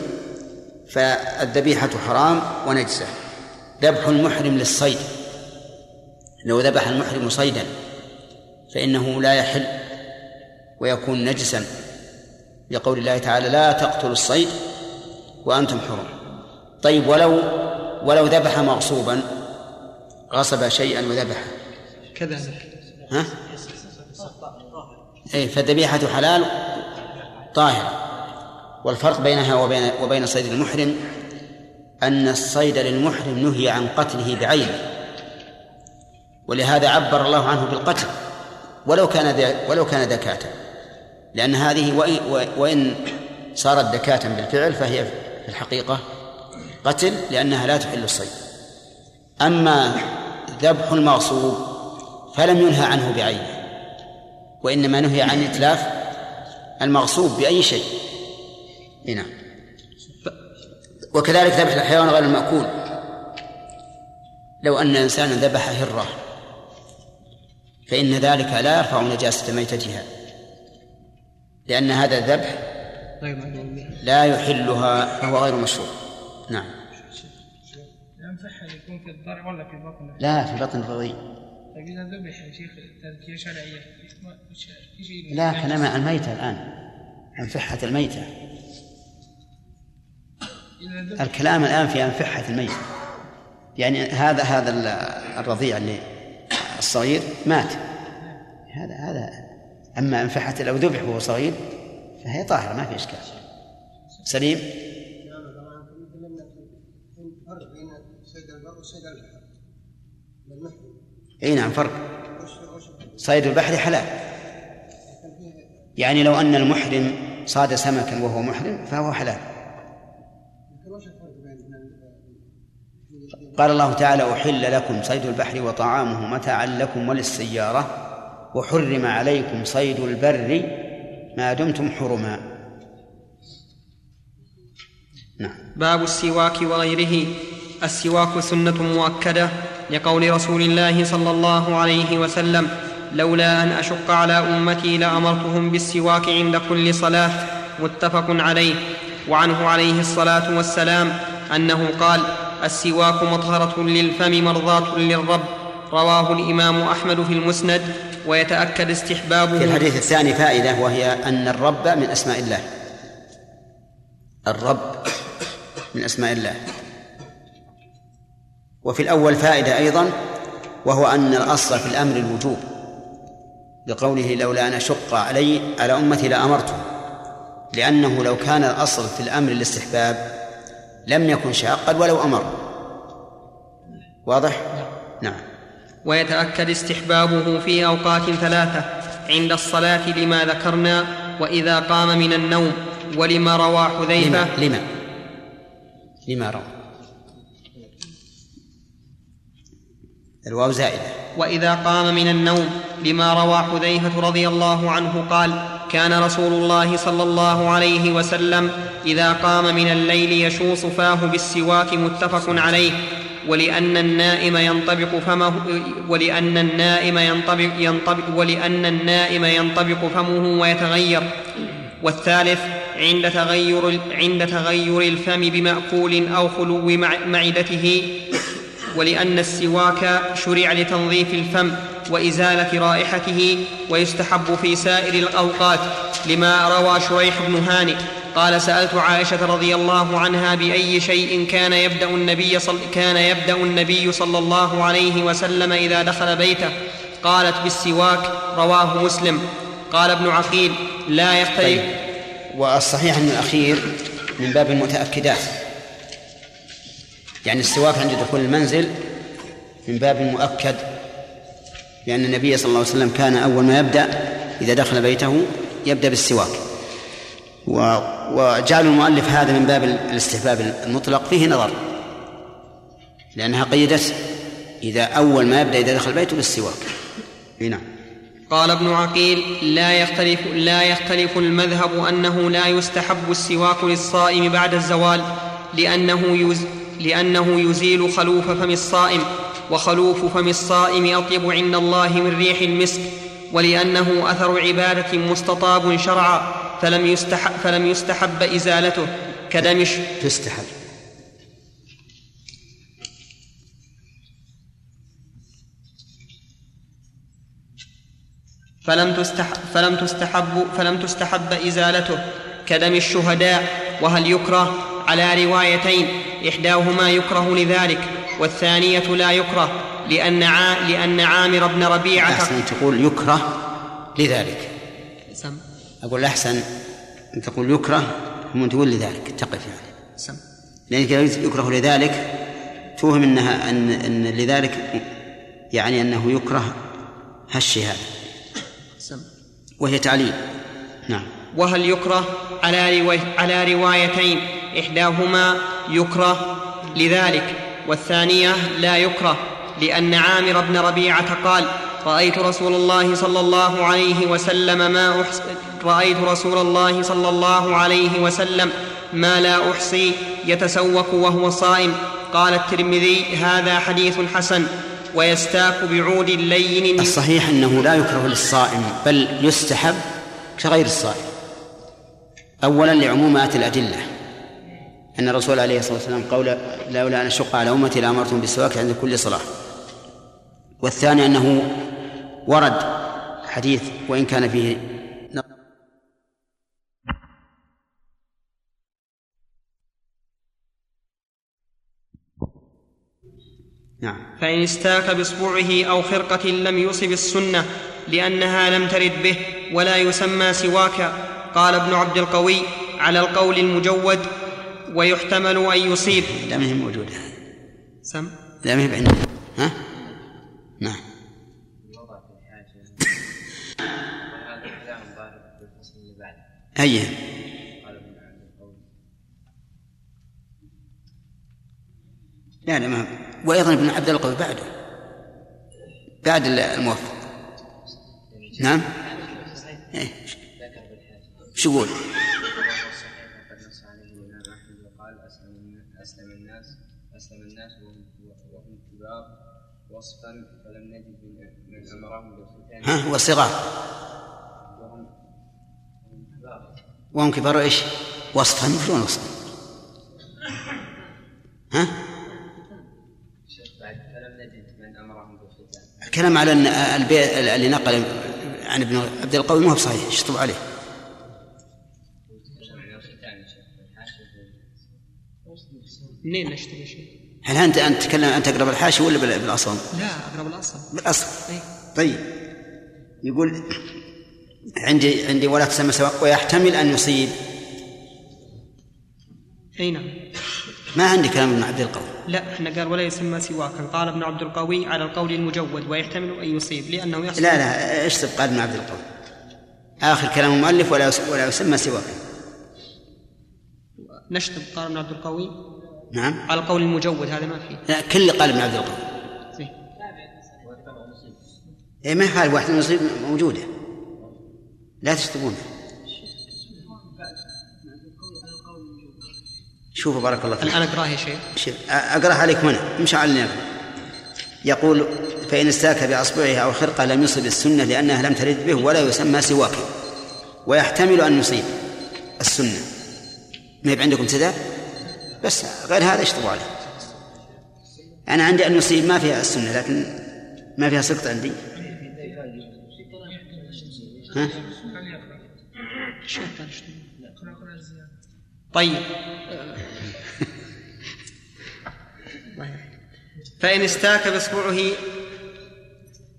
فالذبيحة حرام ونجسة. ذبح المحرم للصيد. لو ذبح المحرم صيدا فإنه لا يحل ويكون نجسا. لقول الله تعالى لا تقتلوا الصيد وأنتم حرم. طيب ولو ولو ذبح مغصوبا غصب شيئا وذبحه كذلك ها؟ اي فالذبيحة حلال طاهرة. والفرق بينها وبين وبين صيد المحرم أن الصيد للمحرم نهي عن قتله بعينه. ولهذا عبر الله عنه بالقتل. ولو كان ولو كان دكاة لأن هذه وإن, صارت دكاة بالفعل فهي في الحقيقة قتل لأنها لا تحل الصيد. أما ذبح المغصوب فلم ينهى عنه بعينه وإنما نهي عن إتلاف المغصوب بأي شيء. نعم. وكذلك ذبح الحيوان غير المأكول. لو أن إنسانا ذبح هرة فإن ذلك لا يرفع نجاسة ميتتها. لأن هذا الذبح لا يحلها فهو غير مشروع. نعم. ينفعها يكون في الضرع ولا في بطن لا في بطن الرضيع طيب إذا ذبح يا شيخ تذكية شرعية؟ لا كلام عن الميتة الآن. عن فحة الميتة الكلام الآن في أنفحة الميت يعني هذا هذا ال- الرضيع اللي الصغير مات. هذا هذا أما أنفحة لو ذبح وهو صغير فهي طاهرة ما في إشكال. سليم؟ أي نعم فرق؟ صيد البحر حلال. يعني لو أن المحرم صاد سمكا وهو محرم فهو حلال. قال الله تعالى أحل لكم صيد البحر وطعامه متاعا لكم وللسيارة. وحرم عليكم صيد البر ما دمتم حرما. نعم. باب السواك وغيره. السواك سنة مؤكدة لقول رسول الله صلى الله عليه وسلم لولا أن أشق على أمتي لأمرتهم بالسواك عند كل صلاة. متفق عليه. وعنه عليه الصلاة والسلام أنه قال السواك مطهرة للفم مرضاة للرب. رواه الإمام أحمد في المسند. ويتأكد استحبابه. في الحديث الثاني فائدة وهي أن الرب من أسماء الله. الرب من أسماء الله. وفي الأول فائدة أيضا وهو أن الأصل في الأمر الوجوب. لقوله لولا أن أشق علي على أمتي لأمرته لأنه لو كان الأصل في الأمر الاستحباب لم يكن شاقا ولو أمر. واضح؟ نعم. ويتأكد استحبابه في أوقات ثلاثة عند الصلاة لما ذكرنا وإذا قام من النوم ولما روى حذيفة. لما لما؟ لما روى. الواو زائدة. وإذا قام من النوم لما روى حذيفة رضي الله عنه قال كان رسول الله صلى الله عليه وسلم إذا قام من الليل يشوص فاه بالسواك متفق عليه. ولأن النائم ينطبق فمه ولأن النائم ينطبق, ينطبق ولأن النائم ينطبق فمه ويتغير. والثالث عند تغير عند تغير الفم بمأكول أو خلو مع- معدته. ولأن السواك شرع لتنظيف الفم وإزالة رائحته ويستحب في سائر الأوقات لما روى شريح بن هانئ. قال سألت عائشة رضي الله عنها بأي شيء كان يبدأ النبي صل كان يبدأ النبي صلى الله عليه وسلم إذا دخل بيته. قالت بالسواك رواه مسلم. قال ابن عقيل لا يختلف طيب. والصحيح أن الأخير من باب المتأكدات. يعني السواك عند دخول المنزل من باب مؤكد لأن النبي صلى الله عليه وسلم كان أول ما يبدأ إذا دخل بيته يبدأ بالسواك. وجعل المؤلف هذا من باب الاستحباب المطلق فيه نظر لأنها قيدته إذا أول ما يبدأ إذا دخل بيته بالسواك نعم. قال ابن عقيل لا يختلف لا يختلف المذهب أنه لا يستحب السواك للصائم بعد الزوال لأنه يز لأنه يزيل خلوف فم الصائم وخلوف فم الصائم أطيب عند الله من ريح المسك ولأنه أثر عبادة مستطاب شرعا. فلم يستحب, فلم يستحب إزالته كدم تستحب. فلم تستحب فلم تستحب فلم تستحب إزالته كدم الشهداء. وهل يكره؟ على روايتين. إحداهما يكره لذلك والثانية لا يكره لأن عا لأن عامر بن ربيعة أحسن تقول يكره لذلك. أقول أحسن أن تقول يكره هم تقول لذلك تقف يعني. سم. لأنك يكره لذلك توهم أنها أن أن لذلك يعني أنه يكره هالشيء هذا. وهي تعليل. نعم. وهل يكره على, رواي على روايتين؟ إحداهما يكره لذلك والثانية لا يكره لأن عامر بن ربيعة قال رأيت رسول الله صلى الله عليه وسلم ما أحس... رأيت رسول الله صلى الله عليه وسلم ما لا أحصي يتسوق وهو صائم. قال الترمذي هذا حديث حسن ويستاك بعود لين الصحيح أنه لا يكره للصائم بل يستحب كغير الصائم. أولا لعمومات الأدلة. أن الرسول عليه الصلاة والسلام قول لولا أن أشق على أمتي لأمرتهم بالسواك عند كل صلاة. والثاني أنه ورد حديث وإن كان فيه نعم. فإن استاك بإصبعه أو خرقة لم يصب السنة لأنها لم ترد به ولا يسمى سواك قال ابن عبد القوي على القول المجود ويحتمل أن يصيب. لا ما هي موجودة سم. لا ما هي بعندنا ها نعم الوضع في الحاجة وهذا كلام ظاهر في الفصل اللي بعده أي قال ابن عبد القوي لا لا ما وأيضا ابن عبد القوي بعده بعد الموفق نعم إيه. شو يقول؟ أسلم الن- أسلم الناس وهم كبار وصفا فلم نجد من أمرهم ها وصغار وهم وهم كبار وهم كبار إيش؟ وصفا شلون وصفا؟ ها؟ الكلام على أن البيت اللي نقل عن ابن عبد القوي ما هو بصحيح اشطب عليه؟ منين نشتري شيخ؟ هل انت أنت تتكلم انت اقرب الحاشي ولا بال- بالاصل؟ لا أقرب الأصل بالاصل أي. طيب. يقول عندي عندي ولا تسمى سواء ويحتمل أن يصيب. أي نعم. ما عندي كلام ابن عبد القوي. لا إحنا قال ولا يسمى سواكا قال ابن عبد القوي على القول المجود ويحتمل أن يصيب لأنه يحصل لا لا اشطب قال ابن عبد القوي. آخر كلام المؤلف ولا ولا يسمى سواك. نشطب قال ابن عبد القوي. نعم. على القول المجود هذا ما فيه. لا كل قال ابن عبد القوي. إيه ما حال واحد نصيب موجودة. لا تشطبونها شوفوا بارك الله فيك. الآن اقراه يا شيخ. شوف اقرا عليكم أنا مش علينا يقول فإن استاك بأصبعه أو خرقه لم يصب السنة لأنها لم ترد به ولا يسمى سواك. ويحتمل أن يصيب السنة. ما يبقى عندكم سداد بس غير هذا اشطبوا عليه. أنا عندي أن يصيب ما فيها السنة لكن ما فيها سقط عندي. ها؟ طيب. فإن استاك بإصبعه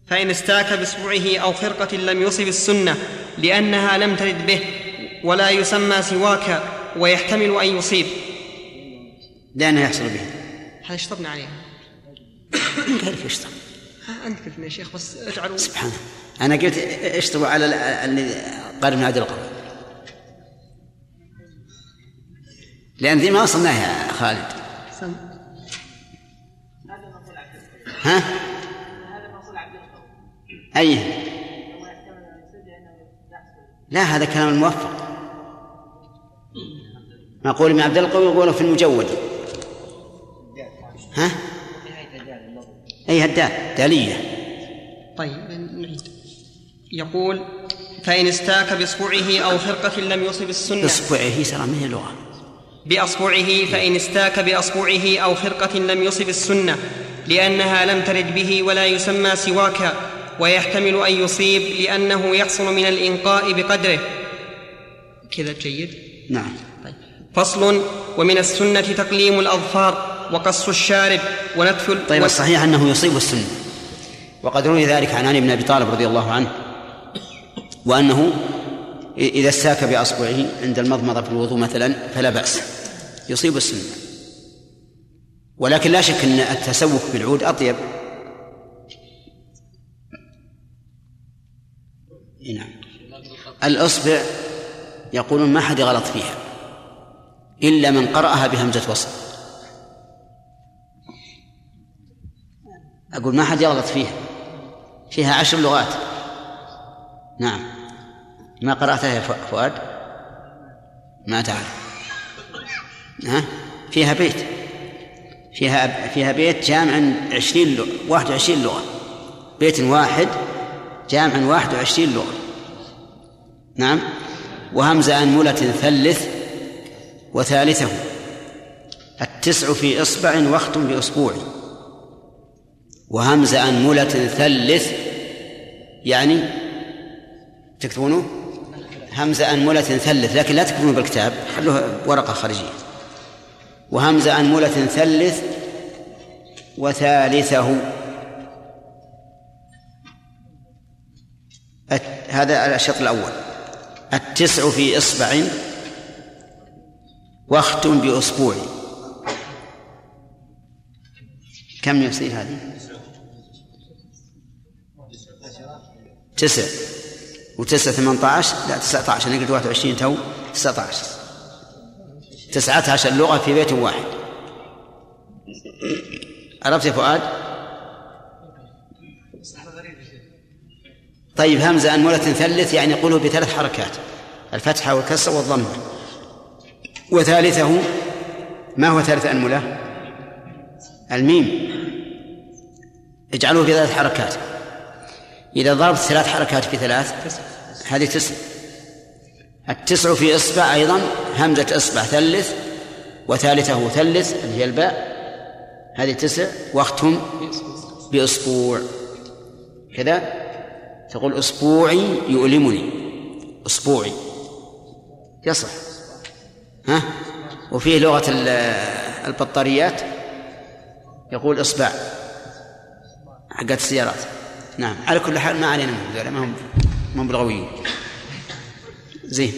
فإن استاك بإصبعه أو خرقة لم يصب السنة لأنها لم ترد به ولا يسمى سواك ويحتمل أن يصيب. لأنه يحصل به. هذا اشطبنا عليها كيف يشطب أنت قلت يا شيخ بس اجعلوا سبحان أنا قلت اشطبوا على ال- اللي قال ابن عبد القوي لأن ذي ما وصلناها يا خالد. سم. ها؟ أي. لا هذا كلام الموفق. ما قول ابن عبد القوي يقول في المجود. ها؟ أي هدال دالية. طيب نعيد. يقول فإن استاك بإصبعه أو خرقة لم يصب السنة. إصبعه ترى من اللغة؟ بأصبعه فإن استاك بأصبعه أو خرقة لم يصب السنة لأنها لم ترد به ولا يسمى سواك ويحتمل أن يصيب لأنه يحصل من الإنقاء بقدره. كذا جيد؟ نعم. طيب. فصل ومن السنة تقليم الأظفار وقص الشارب ونتف ال- طيب الصحيح أنه يصيب السنة. وقد روي ذلك عن علي بن أبي طالب رضي الله عنه وأنه إ- إذا استاك بأصبعه عند المضمضة في الوضوء مثلا فلا بأس. يصيب السنة. ولكن لا شك أن التسوك بالعود أطيب. نعم. الأصبع يقولون ما حد غلط فيها. إلا من قرأها بهمزة وصل. أقول ما حد يغلط فيها. فيها عشر لغات. نعم. ما قرأتها يا فؤاد؟ ما تعرف. ها؟ فيها بيت. فيها فيها بيت جامع عشرين لغة واحد وعشرين لغة. بيت واحد جامع واحد وعشرين لغة. نعم؟ وهمزة أنملة ثلث وثالثه. التسع في إصبع واختم بأسبوع. وهمز أنملة ثلث يعني تكتبونه؟ همز أنملة ثلث لكن لا تكتبونه بالكتاب خلوها ورقة خارجية. وهمز أنملة ثلث وثالثه. هذا الشرط الأول. التسع في إصبع واختم بأسبوع. كم يصير هذه؟ تسع. وتسع ثمانية عشر؟ لا تسعة عشر. أنا قلت واحد وعشرين تو. تسعة عشر. تسعة عشر لغة في بيت واحد. عرفت يا فؤاد؟ طيب همزة أنملة ثلث يعني قوله بثلاث حركات. الفتحة والكسر والضمة. وثالثه ما هو ثالث أنملة؟ الميم. اجعلوه في ثلاث حركات. إذا ضربت ثلاث حركات في ثلاث هذه تسع. التسع في إصبع أيضا همزة إصبع ثلث وثالثة ثلث اللي هي الباء. هذه تسع واختم بأسبوع كذا؟ تقول أسبوعي يؤلمني. أسبوعي يصح. ها؟ وفيه لغة ال- البطاريات؟ يقول إصبع. حقت السيارات. نعم. على كل حال ما علينا منهم ما هم ما هم بلغويين زين.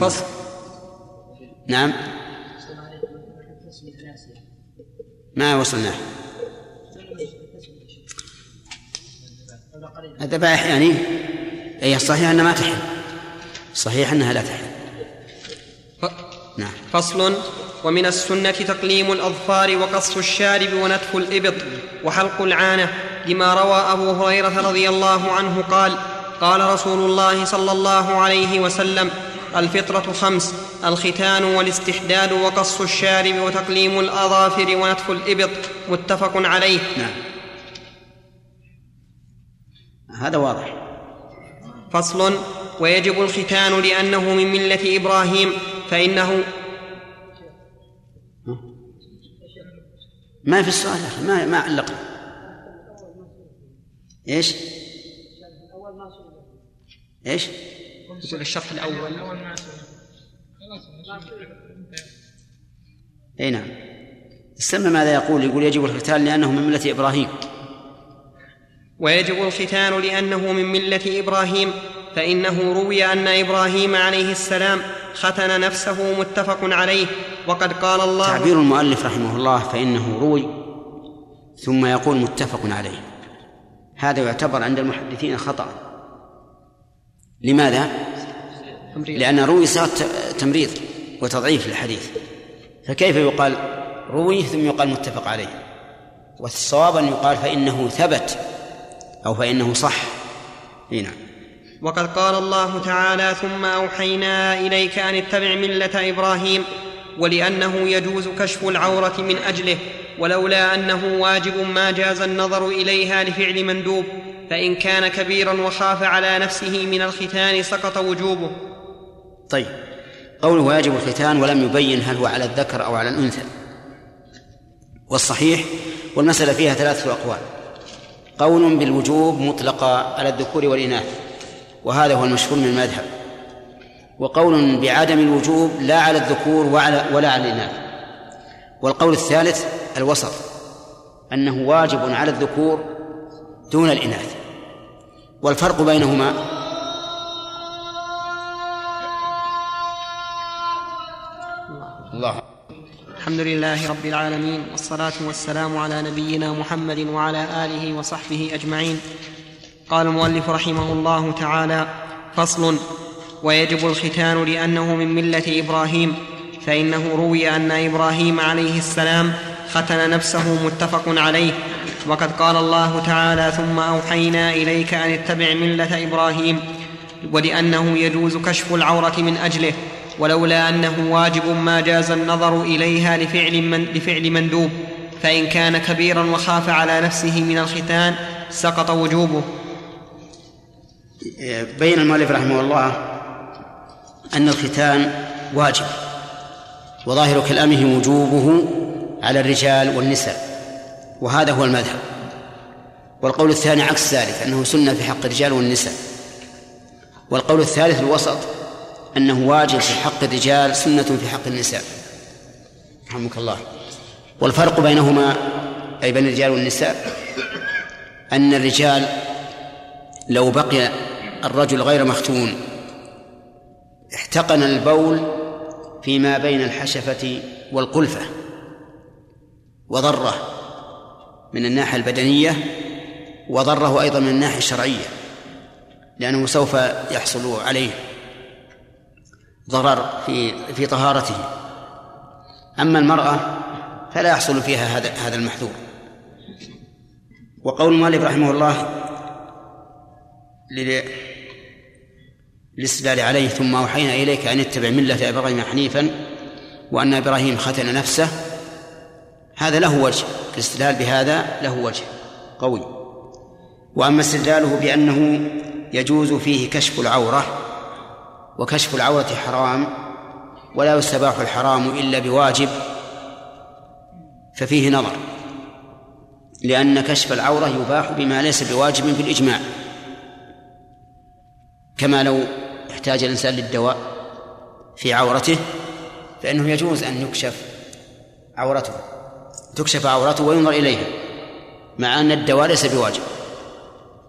فصل. نعم. ما وصلنا. بايح يعني اي الصحيح أنها ما تحل. صحيح أنها لا تحل. ف- نعم. فصل. ومن السنة تقليم الأظفار وقص الشارب ونتف الإبط وحلق العانة. لما روى أبو هريرة رضي الله عنه قال قال رسول الله صلى الله عليه وسلم الفطرة خمس الختان والاستحداد وقص الشارب وتقليم الأظافر ونتف الإبط متفق عليه. نعم. هذا واضح. فصل ويجب الختان لأنه من ملة إبراهيم فإنه ما في السؤال ما ما علق إيش؟ إيش؟ يقول الشرح الأول. أول ما سئل. خلاص أي نعم. استمع ماذا يقول. يقول يجب الختان لأنه من ملة إبراهيم. ويجب الختان لأنه من ملة إبراهيم. فإنه روي أن إبراهيم عليه السلام ختن نفسه متفق عليه. وقد قال الله تعبير المؤلف رحمه الله فإنه روي ثم يقول متفق عليه. هذا يعتبر عند المحدثين خطأ. لماذا؟ لأن روي صار تمريض وتضعيف للحديث فكيف يقال روي ثم يقال متفق عليه؟ والصواب أن يقال فإنه ثبت أو فإنه صح. إي نعم. وقد قال الله تعالى ثم أوحينا إليك أن اتبع ملة إبراهيم ولأنه يجوز كشف العورة من أجله ولولا أنه واجب ما جاز النظر إليها لفعل مندوب فإن كان كبيرا وخاف على نفسه من الختان سقط وجوبه. طيب قوله ويجب الختان ولم يبين هل هو على الذكر أو على الأنثى. والصحيح والمسألة فيها ثلاثة أقوال. قول بالوجوب مطلقا على الذكور والإناث وهذا هو المشهور من المذهب. وقول بعدم الوجوب لا على الذكور ولا على الإناث. والقول الثالث الوسط أنه واجب على الذكور دون الإناث. والفرق بينهما الله. الحمد لله رب العالمين والصلاة والسلام على نبينا محمد وعلى آله وصحبه أجمعين. قال المؤلف رحمه الله تعالى فصل ويجب الختان لأنه من ملة إبراهيم. فإنه روي أن إبراهيم عليه السلام ختن نفسه متفق عليه وقد قال الله تعالى ثم أوحينا إليك أن اتبع ملة إبراهيم ولأنه يجوز كشف العورة من أجله ولولا أنه واجب ما جاز النظر إليها لفعل, من لفعل مندوب فإن كان كبيرا وخاف على نفسه من الختان سقط وجوبه. بين المؤلف رحمه الله أن الختان واجب. وظاهر كلامه وجوبه على الرجال والنساء. وهذا هو المذهب. والقول الثاني عكس ذلك أنه سنة في حق الرجال والنساء. والقول الثالث الوسط أنه واجب في حق الرجال سنة في حق النساء. رحمك الله. والفرق بينهما أي بين الرجال والنساء أن الرجال لو بقي الرجل غير مختون احتقن البول فيما بين الحشفة والقلفة وضرة من الناحية البدنية وضره أيضا من الناحية الشرعية لأنه سوف يحصل عليه ضرر في في طهارته. أما المرأة فلا يحصل فيها هذا هذا المحذور. وقول المؤلف رحمه الله للاستدلال عليه ثم أوحينا إليك أن اتبع ملة إبراهيم حنيفا وأن إبراهيم ختن نفسه. هذا له وجه الاستدلال بهذا له وجه قوي. وأما استدلاله بأنه يجوز فيه كشف العورة وكشف العورة حرام ولا يستباح الحرام إلا بواجب ففيه نظر لأن كشف العورة يباح بما ليس بواجب في الإجماع. كما لو احتاج الإنسان للدواء في عورته فإنه يجوز أن يكشف عورته تكشف عورته وينظر إليها مع أن الدواء ليس بواجب.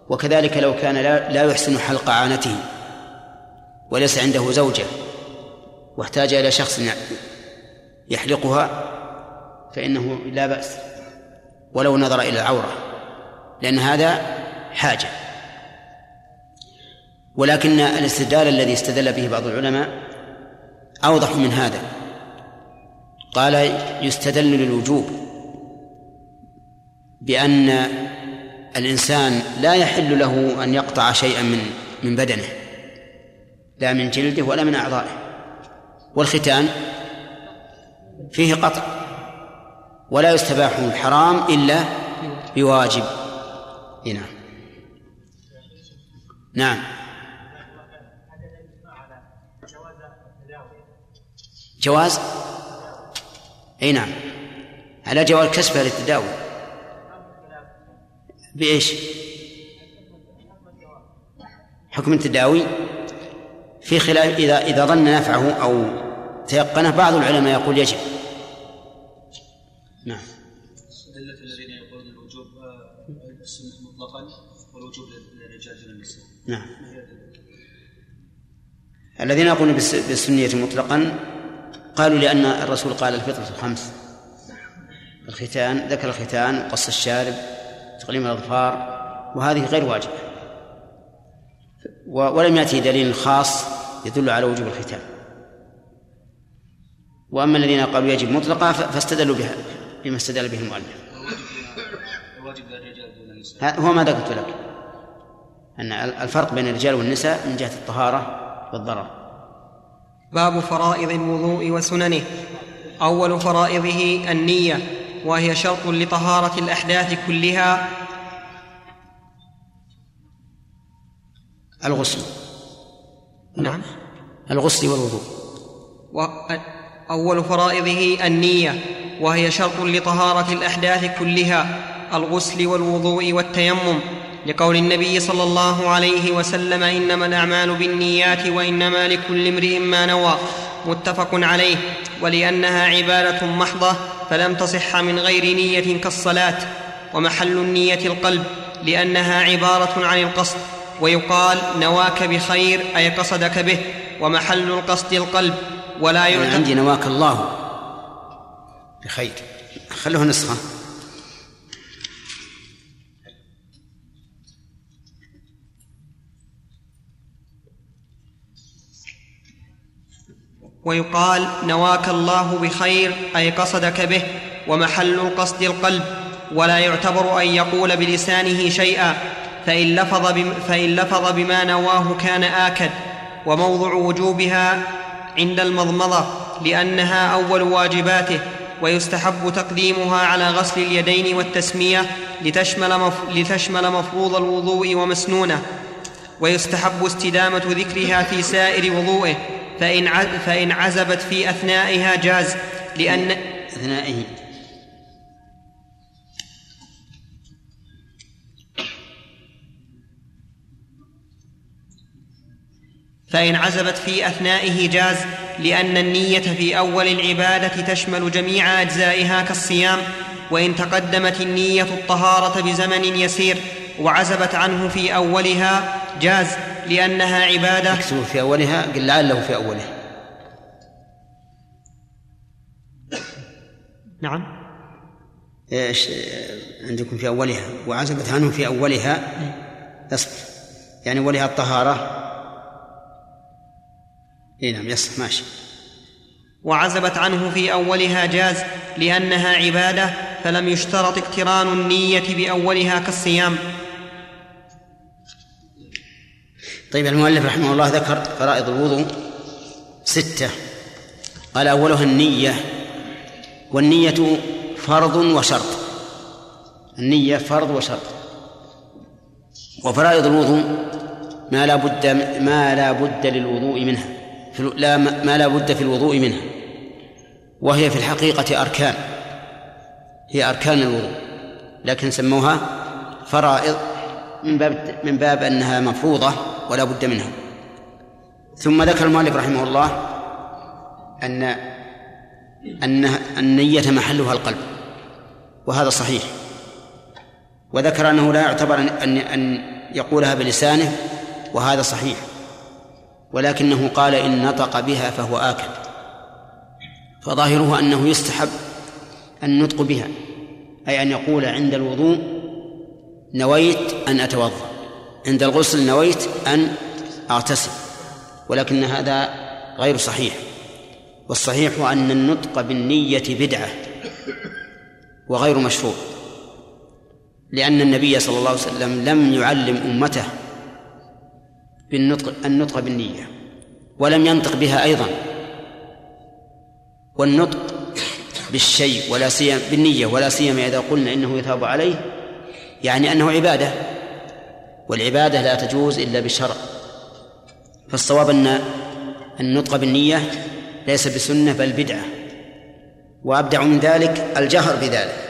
وكذلك لو كان لا, لا يحسن حلق عانته وليس عنده زوجة واحتاج إلى شخص يحلقها فإنه لا بأس ولو نظر إلى العورة لأن هذا حاجة. ولكن الاستدلال الذي استدل به بعض العلماء أوضح من هذا. قال يستدل للوجوب بأن الإنسان لا يحل له أن يقطع شيئا من من بدنه لا من جلده ولا من أعضائه. والختان فيه قطع ولا يستباح الحرام إلا بواجب. نعم. نعم. جواز؟ إي نعم. على جواز كسبها للتداوي بإيش؟ حكم التداوي؟ في خلاف إذا إذا ظن نفعه أو تيقنه بعض العلماء يقول يجب. نعم. الذين يقولون الوجوب السنة مطلقا والوجوب للرجال دون النساء. نعم. الذين يقولون بالسنية مطلقا قالوا لأن الرسول قال الفطرة خمس الختان ذكر الختان وقص الشارب تقليم الأظفار وهذه غير واجبة. ولم يأتي دليل خاص يدل على وجوب الختان. وأما الذين قالوا يجب مطلقا فاستدلوا بها بما استدل به المؤلف. هو ما ذكرت لك أن الفرق بين الرجال والنساء من جهة الطهارة والضرر. باب فرائض الوضوء وسننه. أول فرائضه النية وهي شرط لطهارة الأحداث كلها. الغسل. نعم. الغسل والوضوء. أول فرائضه النية وهي شرط لطهارة الأحداث كلها. الغسل والوضوء والتيمم. لقول النبي صلى الله عليه وسلم إنما الأعمال بالنيات وإنما لكل امرئ ما نوى متفق عليه ولأنها عباده محضة فلم تصح من غير نية كالصلاة ومحل النية القلب لأنها عبارة عن القصد ويقال نواك بخير أي قصدك به ومحل القصد القلب ولا يعتبر عندي نواك الله بخير. خلوه نسخة. ويقال نواك الله بخير أي قصدك به ومحل القصد القلب ولا يعتبر أن يقول بلسانه شيئا فإن لفظ, بم فإن لفظ بما نواه كان آكد وموضع وجوبها عند المضمضة لأنها أول واجباته ويستحب تقديمها على غسل اليدين والتسمية لتشمل, مف... لتشمل مفروض الوضوء ومسنونه ويستحب استدامة ذكرها في سائر وضوئه. فإن. فإن عزبت في أثنائها جاز لأن أثنائه فإن عزبت في أثنائه جاز لأن النية في أول العبادة تشمل جميع أجزائها كالصيام وإن تقدمت النية الطهارة بزمن يسير وعزبت عنه في أولها جاز لأنها عبادة. اكتبوا في أولها قل لعله في أوله. نعم. إيش عندكم في أولها؟ وعزبت عنه في أولها اصبر يعني أولها الطهارة. إي نعم يصح ماشي. وعزبت عنه في أولها جاز لأنها عبادة فلم يشترط اقتران النية بأولها كالصيام. طيب المؤلف رحمه الله ذكر فرائض الوضوء ستة. قال أولها النية. والنية فرض وشرط. النية فرض وشرط. وفرائض الوضوء ما لا بد ما لا بد للوضوء منها. في لا ما لا بد في الوضوء منها. وهي في الحقيقة أركان. هي أركان الوضوء. لكن سموها فرائض من باب من باب أنها مفروضة. ولا بد منها ثم ذكر المؤلف رحمه الله أن أن النية محلها القلب وهذا صحيح. وذكر أنه لا يعتبر أن أن يقولها بلسانه وهذا صحيح. ولكنه قال إن نطق بها فهو آكل. فظاهره أنه يستحب النطق بها أي أن يقول عند الوضوء نويت أن أتوضأ. عند الغسل نويت أن أغتسل ولكن هذا غير صحيح. والصحيح أن النطق بالنية بدعة وغير مشروع لأن النبي صلى الله عليه وسلم لم يعلم أمته بالنطق النطق بالنية ولم ينطق بها أيضا. والنطق بالشيء ولا سيما بالنية ولا سيما إذا قلنا إنه يثاب عليه يعني أنه عبادة. والعبادة لا تجوز إلا بالشرع فالصواب أن النطق بالنية ليس بسنة بل بدعة. وأبدع من ذلك الجهر بذلك.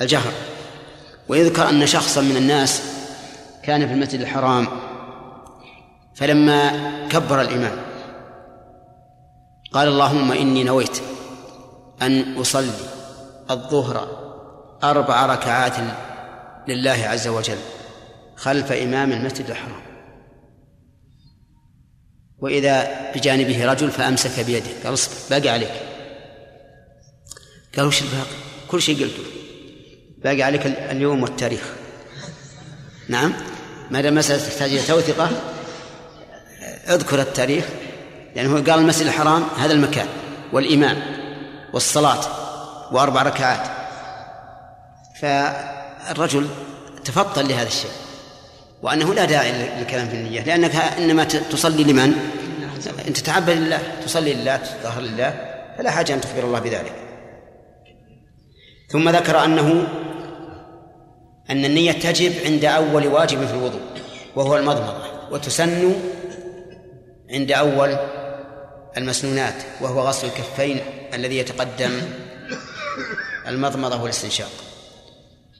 الجهر. ويذكر أن شخصا من الناس كان في المسجد الحرام فلما كبر الإمام قال اللهم إني نويت أن أصلي الظهر أربع ركعات لله عز وجل. خلف إمام المسجد الحرام. وإذا بجانبه رجل فأمسك بيده قال اصبر باقي عليك. قال وش الباقي؟ كل شيء قلته. باقي عليك اليوم والتاريخ. نعم؟ ما دام مسألة تحتاج إلى توثقة اذكر التاريخ لأنه قال المسجد الحرام هذا المكان والإمام والصلاة وأربع ركعات. فالرجل تفطن لهذا الشيء. وأنه لا داعي للكلام في النية لأنك إنما تصلي لمن؟ أنت تتعبد لله تصلي لله تظهر لله فلا حاجة أن تخبر الله بذلك. ثم ذكر أنه أن النية تجب عند أول واجب في الوضوء وهو المضمضة وتسن عند أول المسنونات وهو غسل الكفين الذي يتقدم المضمضة والاستنشاق.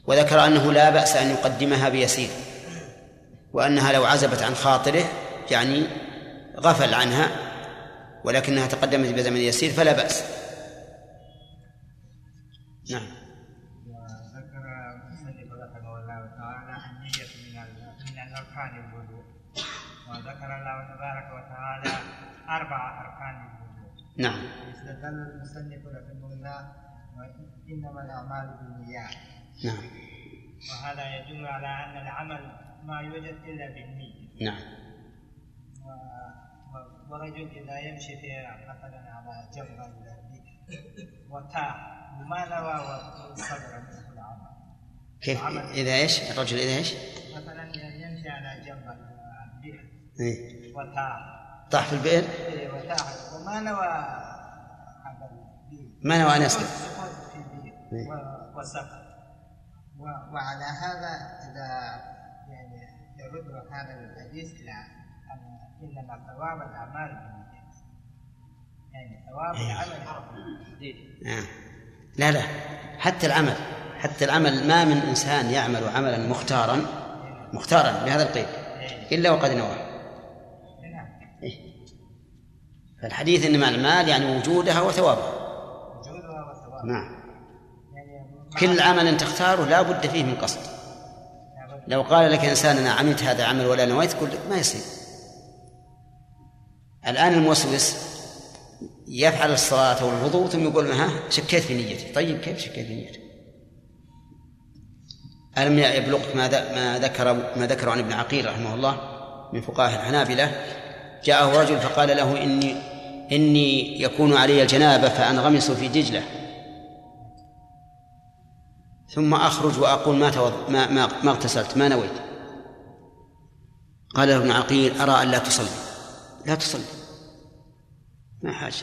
وذكر أنه لا بأس أن يقدمها بيسير. وأنها لو عزبت عن خاطره يعني غفل عنها ولكنها تقدمت بزمن يسير فلا بأس. نعم. وذكر المصنف رحمه الله تعالى النية من من الأركان الوضوء. وذكر الله تبارك وتعالى أربع أركان الوضوء. نعم. استدل المصنف رحمه الله إنما الأعمال بالنيات. نعم. وهذا يدل على أن العمل ما يوجد إلا بالنية. نعم. ورجل إذا يمشي في مثلا على جبل وتاه وما نوى وصبر منه العمل؟ كيف؟ إذا إيش؟ الرجل إذا إيش؟ مثلا يمشي على جبل بئر إيه. وتاه. طاح في البئر؟ إيه، وتاه. وما نوى هذا البئر ما نوى أن يسقط سقوط في البئر إيه. وسقط وعلى هذا إذا يرد هذا الحديث إلى أن إنما ثواب الأعمال بالنيات يعني ثواب العمل نعم. لا لا. حتى العمل حتى العمل ما من إنسان يعمل عملا مختارا مختارا بهذا القيد إلا وقد نوى. نعم. إيه. فالحديث إنما المال يعني وجودها وثوابها. وجودها وثواب نعم. يعني كل عمل تختاره لا بد فيه من قصد. لو قال لك إنسان أنا عملت هذا العمل ولا نويت قل ما يصير. الآن الموسوس يفعل الصلاة والوضوء ثم يقول ها شكيت في نيتي. طيب كيف شكيت في نيتي ألم يبلغك ما ما ذكر ما ذكر عن ابن عقيل رحمه الله من فقهاء الحنابلة؟ جاءه رجل فقال له إني إني يكون علي الجنابة فأنغمس في دجلة ثم أخرج وأقول ما توض... ما ما ما اغتسلت ما نويت. قال ابن عقيل أرى أن لا تصلي. لا تصلي. ما حاجة.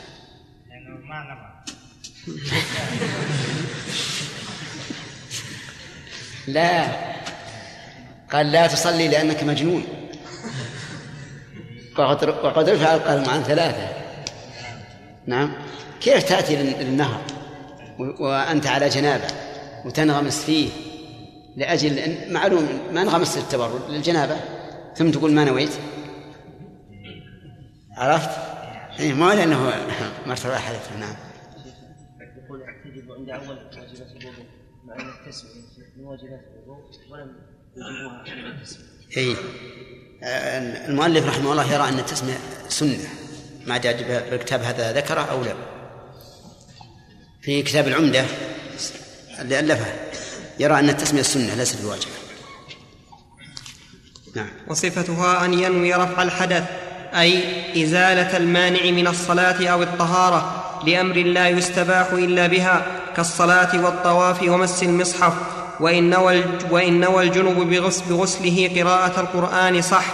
لأنه ما نوى لا. قال لا تصلي لأنك مجنون. وقد رفع القلم عن ثلاثة. نعم. كيف تأتي لل- للنهر؟ وأنت على جنابة. وتنغمس فيه لأجل أن معلوم ما انغمست للتبرد للجنابة. ثم تقول ما نويت. عرفت؟ إيه ما لأنه مرتبة حدث نعم. يقول عند واجبات الوضوء مع أن التسمية من واجبات الوضوء ولم يجيبوها اي آه، المؤلف رحمه الله يرى أن التسمية سنة ما جاء بالكتاب هذا ذكره أو لا. في كتاب العمدة اللي الفه يرى أن التسمية سنه ليست بواجبه نعم. وصفتها أن ينوي رفع الحدث أي إزالة المانع من الصلاة أو الطهارة لأمر لا يستباح إلا بها كالصلاة والطواف ومس المصحف. وإن نوى, وإن نوى الجنب بغس- بغسله قراءة القرآن صح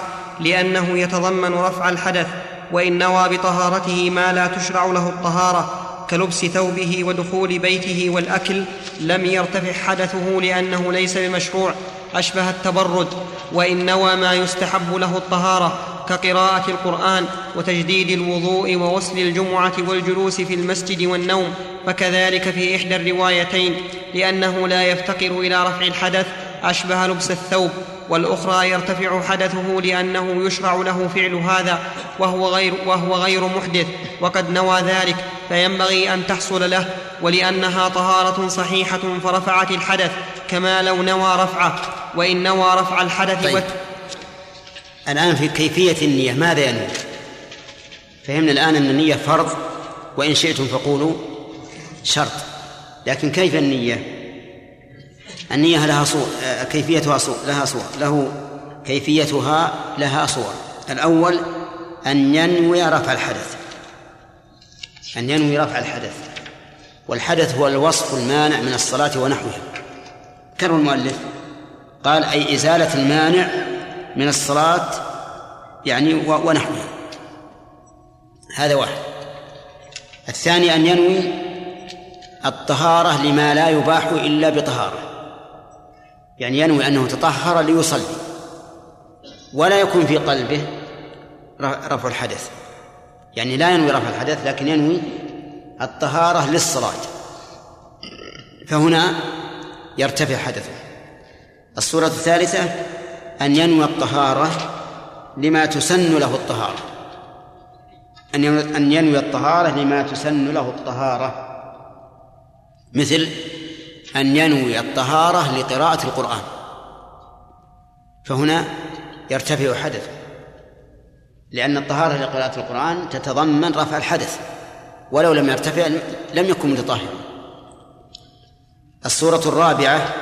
لأنه يتضمن رفع الحدث. وإن نوى بطهارته ما لا تشرع له الطهارة. كلبس ثوبه ودخول بيته والأكل لم يرتفع حدثه لأنه ليس بمشروع أشبه التبرد وإن نوى ما يستحب له الطهارة كقراءة القرآن وتجديد الوضوء وغسل الجمعة والجلوس في المسجد والنوم فكذلك في إحدى الروايتين لأنه لا يفتقر إلى رفع الحدث أشبه لبس الثوب. والأخرى يرتفع حدثه لأنه يشرع له فعل هذا وهو غير وهو غير محدث وقد نوى ذلك فينبغي أن تحصل له ولأنها طهارة صحيحة فرفعت الحدث كما لو نوى رفعه وإن نوى رفع الحدث طيب. وت... الآن في كيفية النية ماذا ينوي؟ فهمنا الآن أن النية فرض وإن شئتم فقولوا شرط لكن كيف النية؟ النية لها صور آه، كيفيتها صور لها صور له كيفيتها لها صور. الأول أن ينوي رفع الحدث أن ينوي رفع الحدث. والحدث هو الوصف المانع من الصلاة ونحوها. كرر المؤلف. قال أي إزالة المانع من الصلاة يعني ونحوها. هذا واحد. الثاني أن ينوي الطهارة لما لا يباح إلا بطهارة. يعني ينوي أنه تطهر ليصلي ولا يكون في قلبه رفع الحدث. يعني لا ينوي رفع الحدث لكن ينوي الطهارة للصلاة. فهنا يرتفع حدثه. الصورة الثالثة أن ينوي الطهارة لما تسن له الطهارة. أن أن ينوي الطهارة لما تسن له الطهارة. مثل أن ينوي الطهارة لقراءة القرآن. فهنا يرتفع حدث لأن الطهارة لقراءة القرآن تتضمن رفع الحدث ولو لم يرتفع لم يكن متطهرا. الصورة الرابعة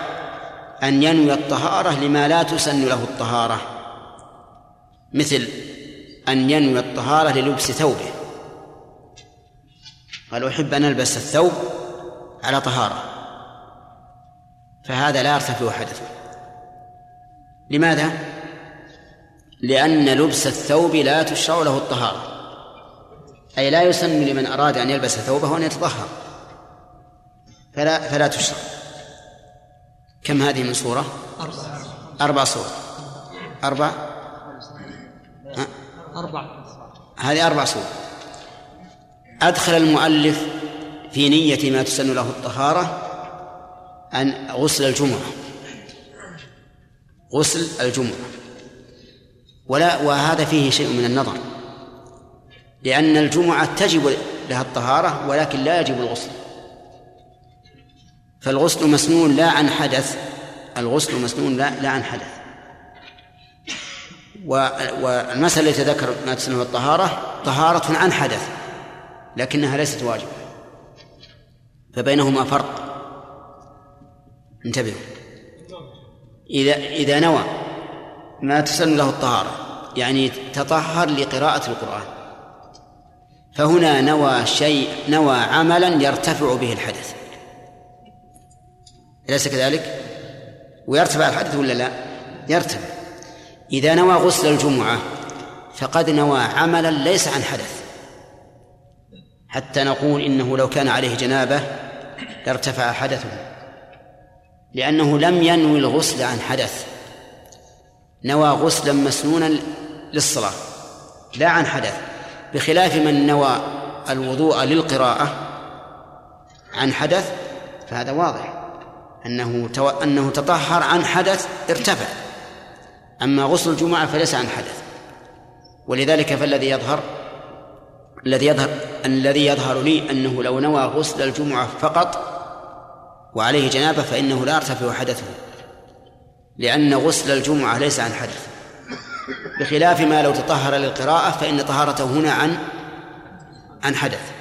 أن ينوي الطهارة لما لا تسن له الطهارة. مثل أن ينوي الطهارة للبس ثوبه. قال أحب أن ألبس الثوب على طهارة. فهذا لا يرتفع حدثه لماذا؟ لأن لبس الثوب لا تشرع له الطهارة. أي لا يسن لمن أراد أن يلبس ثوبه أن يتطهر. فلا فلا تشرع. كم هذه من صورة؟ أربع صور. أربع؟ ها؟ أربعة هذه أربع صور. أدخل المؤلف في نية ما تسن له الطهارة أن غسل الجمعة. غسل الجمعة. ولا وهذا فيه شيء من النظر. لأن الجمعة تجب لها الطهارة ولكن لا يجب الغسل. فالغسل مسنون لا عن حدث. الغسل مسنون لا, لا عن حدث. والمسألة التي ذكر ما تسمى الطهارة طهارة عن حدث لكنها ليست واجبة. فبينهما فرق. انتبهوا. إذا إذا نوى ما تسن له الطهارة يعني تطهر لقراءة القرآن. فهنا نوى شيء نوى عملا يرتفع به الحدث. أليس كذلك؟ ويرتفع الحدث ولا لا؟ يرتفع. إذا نوى غسل الجمعة فقد نوى عملا ليس عن حدث. حتى نقول إنه لو كان عليه جنابة لارتفع حدثه. لأنه لم ينوي الغسل عن حدث. نوى غسلا مسنونا للصلاة لا عن حدث. بخلاف من نوى الوضوء للقراءة عن حدث فهذا واضح. أنه تو... أنه تطهر عن حدث ارتفع. أما غسل الجمعة فليس عن حدث. ولذلك فالذي يظهر الذي يظهر الذي يظهر لي أنه لو نوى غسل الجمعة فقط وعليه جنابة فإنه لا يرتفع حدثه لأن غسل الجمعة ليس عن حدث. بخلاف ما لو تطهر للقراءة فإن طهارته هنا عن عن حدث.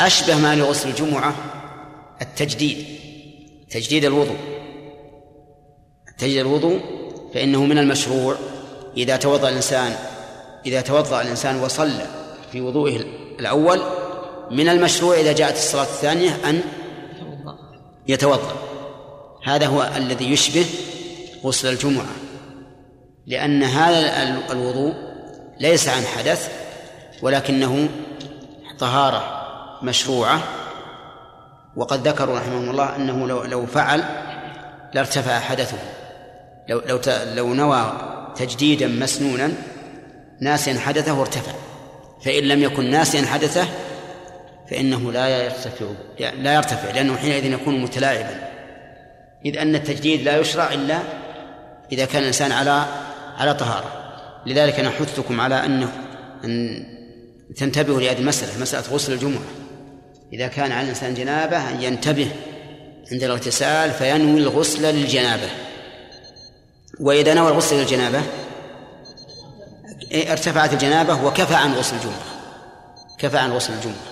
أشبه ما لغسل الجمعة التجديد تجديد الوضوء. تجديد الوضوء فإنه من المشروع إذا توضأ الإنسان إذا توضأ الإنسان وصلى في وضوئه الأول من المشروع إذا جاءت الصلاة الثانية أن يتوضأ. هذا هو الذي يشبه غسل الجمعة لأن هذا الوضوء ليس عن حدث ولكنه طهارة مشروعة. وقد ذكروا رحمهم الله أنه لو لو فعل لارتفع حدثه. لو لو لو نوى تجديدا مسنونا ناسيا حدثه ارتفع فإن لم يكن ناسيا حدثه فإنه لا يرتفع لا يرتفع لأنه حينئذ يكون متلاعبا. إذ أن التجديد لا يشرع إلا إذا كان الإنسان على على طهارة. لذلك نحثكم على أنه أن تنتبهوا لهذه المسألة مسألة غسل الجمعة. إذا كان على الإنسان جنابة أن ينتبه عند الاغتسال فينوي الغسل للجنابة. وإذا نوى الغسل للجنابة ارتفعت الجنابة وكفى عن غسل الجمعة. كفى عن غسل الجمعة.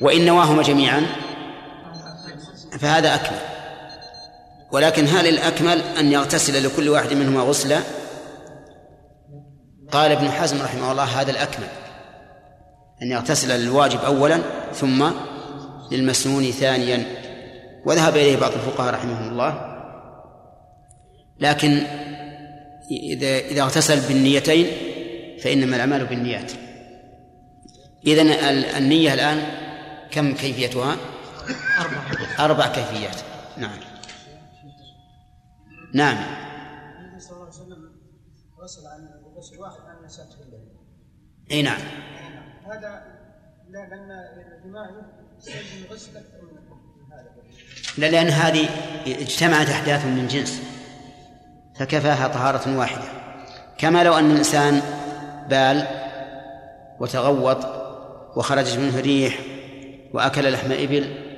وإن نواهما جميعا فهذا أكمل. ولكن هل الأكمل أن يغتسل لكل واحد منهما غسلا؟ قال ابن حزم رحمه الله هذا الأكمل أن يغتسل للواجب أولا ثم للمسنون ثانيا. وذهب إليه بعض الفقهاء رحمهم الله. لكن إذا إذا اغتسل بالنيتين فإنما الأعمال بالنيات. إذن النية الآن كم كيفيتها؟ أربع أربع كيفيات. نعم. نعم. النبي صلى الله عليه وسلم غسل عن غسل واحد عن نساته إي نعم. هذا لا لأن الجماع يستلزم غسل أكثر من لا لأن هذه اجتمعت أحداث من جنس فكفاها طهارة واحدة. كما لو أن الإنسان بال وتغوط وخرجت منه ريح وأكل لحم إبل.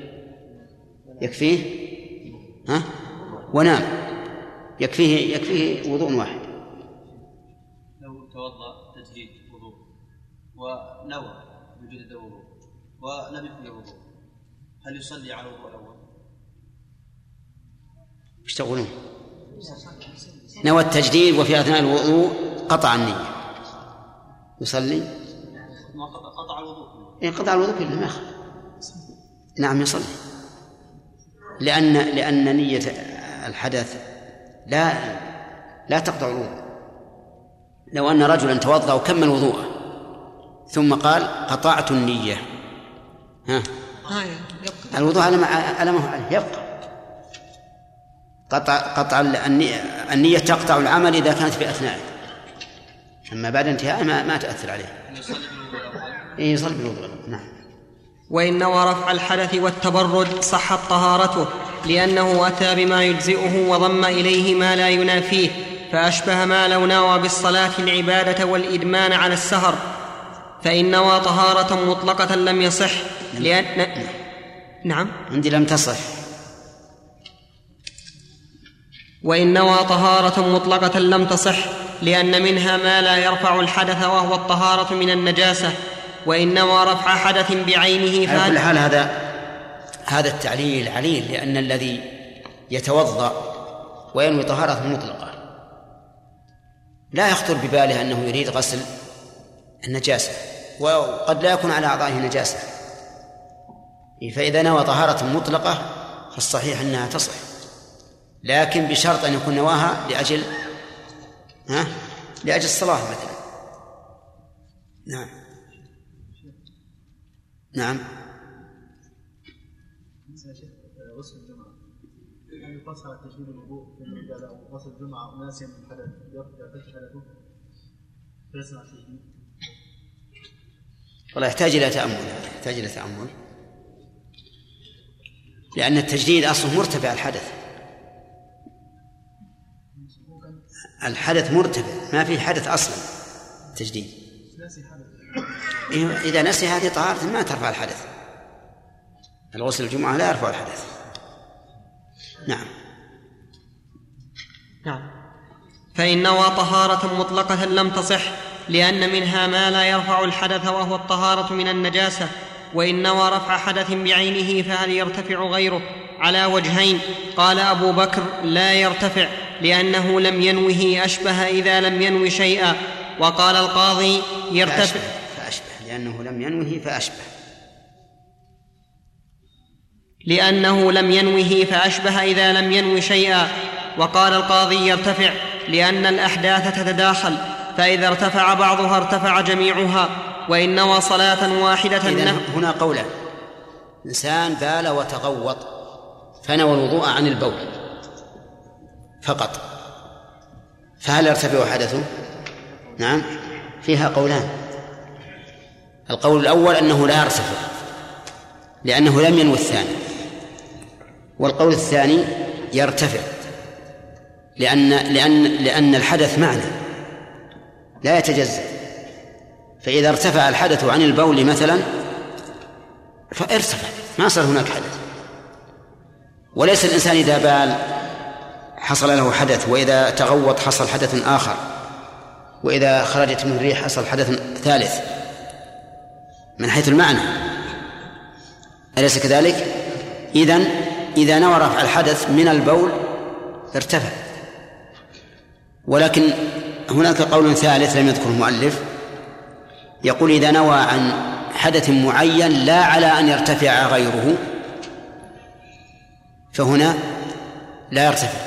يكفيه؟ ها؟ ونام. يكفيه يكفيه وضوء واحد. لو توضأ تجديد وضوء. ونوى وجود الوضوء. ولم يكن الوضوء هل يصلي على الوضوء الأول؟ إيش تقولون؟ نوى التجديد وفي أثناء الوضوء قطع النية. يصلي؟ ما قطع قطع الوضوء. إيه قطع الوضوء كله ما يخالف. نعم يصلي. لأن لأن نية الحدث لا لا تقطع الوضوء. لو أن رجلا توضأ وكمل وضوءه ثم قال قطعت النية. ها؟ الوضوء على ما على ما عليه يبقى. قطع قطع النية, النية تقطع العمل إذا كانت في أثنائه أما بعد انتهاء ما, ما تأثر عليه. إيه يصلي بالوضوء. نعم. وإن نوى رفع الحدث والتبرد صحت طهارته لأنه أتى بما يجزئه وضم إليه ما لا ينافيه فأشبه ما لو نوى بالصلاة العبادة والإدمان على السهر. فإن نوى طهارة مطلقة لم يصح لأن نعم. عندي لم تصح. وإن نوى طهارة مطلقة لم تصح لأن منها ما لا يرفع الحدث وهو الطهارة من النجاسة. وإن نوى رفع حدث بعينه على كل حال هذا هذا التعليل عليل لأن الذي يتوضأ وينوي طهارة مطلقة لا يخطر بباله أنه يريد غسل النجاسة وقد لا يكون على أعضائه نجاسة. فإذا نوى طهارة مطلقة فالصحيح أنها تصح لكن بشرط أن يكون نواها لأجل ها لأجل الصلاة مثلا. نعم. نعم. غسل الجمعة هل يقص على تجديد الوضوء في من قال غسل الجمعة ناسيا من حدث يرتفع حدثه فيصنع التجديد والله يحتاج إلى تأمل يحتاج إلى تأمل. لأن التجديد أصله مرتفع الحدث. الحدث مرتفع ما في حدث أصلا تجديد. إذا نسي هذه طهارة ما ترفع الحدث. الغسل الجمعة لا يرفع الحدث. نعم. نعم. فإن نوى طهارة مطلقة لم تصح لأن منها ما لا يرفع الحدث وهو الطهارة من النجاسة. وإن نوى رفع حدث بعينه فهل يرتفع غيره؟ على وجهين. قال أبو بكر لا يرتفع لأنه لم ينوه أشبه إذا لم ينو شيئا. وقال القاضي يرتفع. لأنه لم ينوه فأشبه. لأنه لم ينوه فأشبه إذا لم ينو شيئا. وقال القاضي يرتفع لأن الأحداث تتداخل فإذا ارتفع بعضها ارتفع جميعها وإن نوى صلاة واحدة إذن هنا قولان إنسان بال وتغوط فنوى الوضوء عن البول فقط. فهل يرتفع حدثه؟ نعم فيها قولان. القول الأول أنه لا يرتفع لأنه لم ينوي الثاني. والقول الثاني يرتفع لأن لأن لأن الحدث معنى لا يتجزأ. فإذا ارتفع الحدث عن البول مثلا فارتفع ما صار هناك حدث. وليس الإنسان إذا بال حصل له حدث وإذا تغوط حصل حدث آخر وإذا خرجت منه الريح حصل حدث ثالث. من حيث المعنى. أليس كذلك؟ إذن إذا نوى رفع الحدث من البول ارتفع. ولكن هناك قول ثالث لم يذكره المؤلف. يقول إذا نوى عن حدث معين لا على أن يرتفع غيره فهنا لا يرتفع.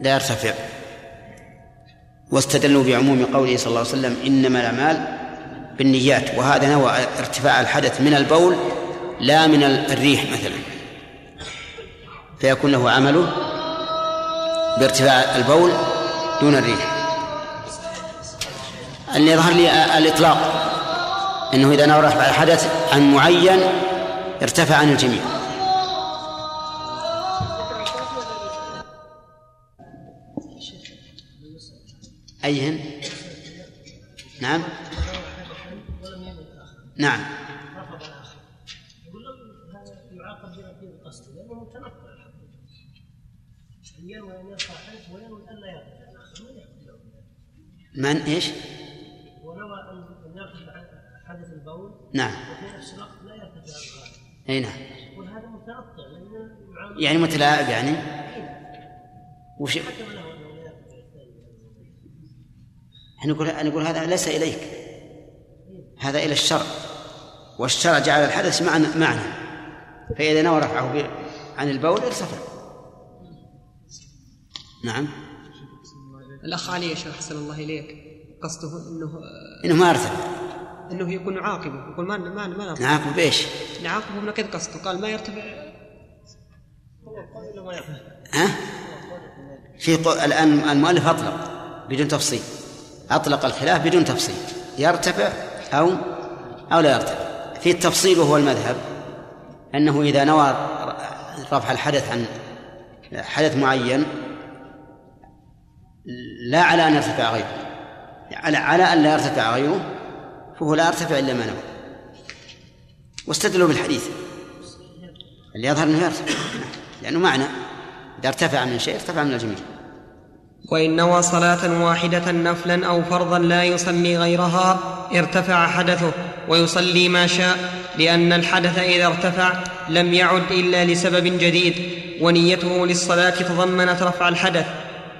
لا يرتفع. واستدلوا بعموم قوله صلى الله عليه وسلم إنما الأعمال بالنيات وهذا نوع ارتفاع الحدث من البول لا من الريح مثلا. فيكون له عمله بارتفاع البول دون الريح. اللي يظهر لي الإطلاق أنه إذا نوى رفع الحدث عن معين ارتفع عن الجميع. أيهن؟ نعم؟ نعم. رفض الآخر يقول هذا يعاقب القصد لأنه متنطع أن يرفع وينوي الآخر من ياخذ من؟ إيش؟ ونوى أن يرفع حدث البول نعم. وفي نفس الوقت لا يرتفع أي نعم. وهذا متنطع لأنه يعامل يعني متلاعب يعني؟ وش يرتفع الثاني إحنا نقول نقول هذا ليس إليك. هذا إلى الشرع والشرع جعل الحدث معنى معنى. فإذا نوى رفعه عن البول ارتفع نعم. الأخ علي يا شيخ أحسن الله إليك. قصده أنه إنه ما ارتفع أنه يكون نعاقبه يقول ما ما ما نعاقبه نعاقب بإيش؟ نعاقبه بنقيض قصده؟ قال ما يرتفع. ها؟ في قو... الآن المؤلف أطلق بدون تفصيل. أطلق الخلاف بدون تفصيل. يرتفع أو أو لا يرتفع في التفصيل وهو المذهب أنه إذا نوى رفع الحدث عن حدث معين لا على أن يرتفع غيره. على على أن لا يرتفع غيره فهو لا يرتفع إلا ما نوى. واستدلوا بالحديث. اللي يظهر أنه يرتفع. لأنه معنى. إذا ارتفع من شيء ارتفع من الجميع. وإن نوى صلاة واحدة نفلا أو فرضا لا يصلي غيرها ارتفع حدثه ويصلي ما شاء لأن الحدث إذا ارتفع لم يعد إلا لسبب جديد ونيته للصلاة تضمنت رفع الحدث.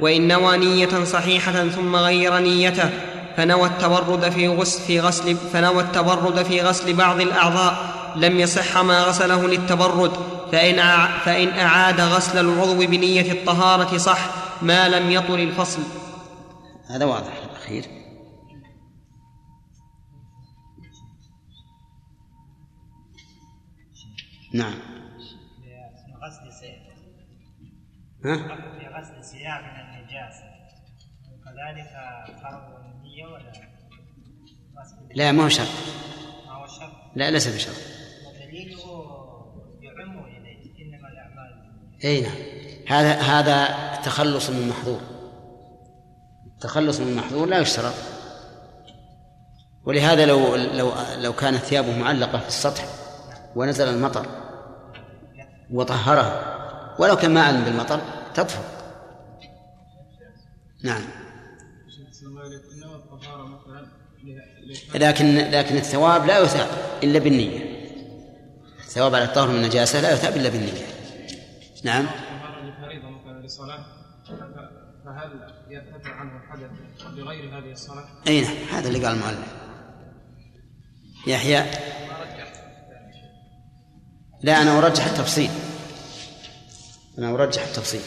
وإن نوى نية صحيحة ثم غير نيته فنوى التبرد في غسل في غسل فنوى التبرد في غسل بعض الأعضاء لم يصح ما غسله للتبرد. فإن أع- فإن أعاد غسل العضو بنية الطهارة صح ما لم يطل الفصل. هذا واضح الأخير نعم. في غسل سيف ها؟ في غسل من النجاسة وكذلك فرض النية ولا غسل لا ما هو شرط. ما هو شرط. لا ليس بشرط ودليله يعم إليه إنما الأعمال إي نعم. هذا هذا تخلص من محظور. تخلص من محظور لا يشترط. ولهذا لو لو لو كانت ثيابه معلقة في السطح ونزل المطر وطهرها ولو كان ما علم بالمطر تطهر. نعم. لكن لكن الثواب لا يثاب إلا بالنية. الثواب على الطهر من النجاسة لا يثاب إلا بالنية. نعم. فهل يرتفع عنه الحدث لغير هذه الصلاه؟ أي نعم هذا اللي قال المؤلف. يحيى. لا أنا أرجح التفصيل. أنا أرجح التفصيل.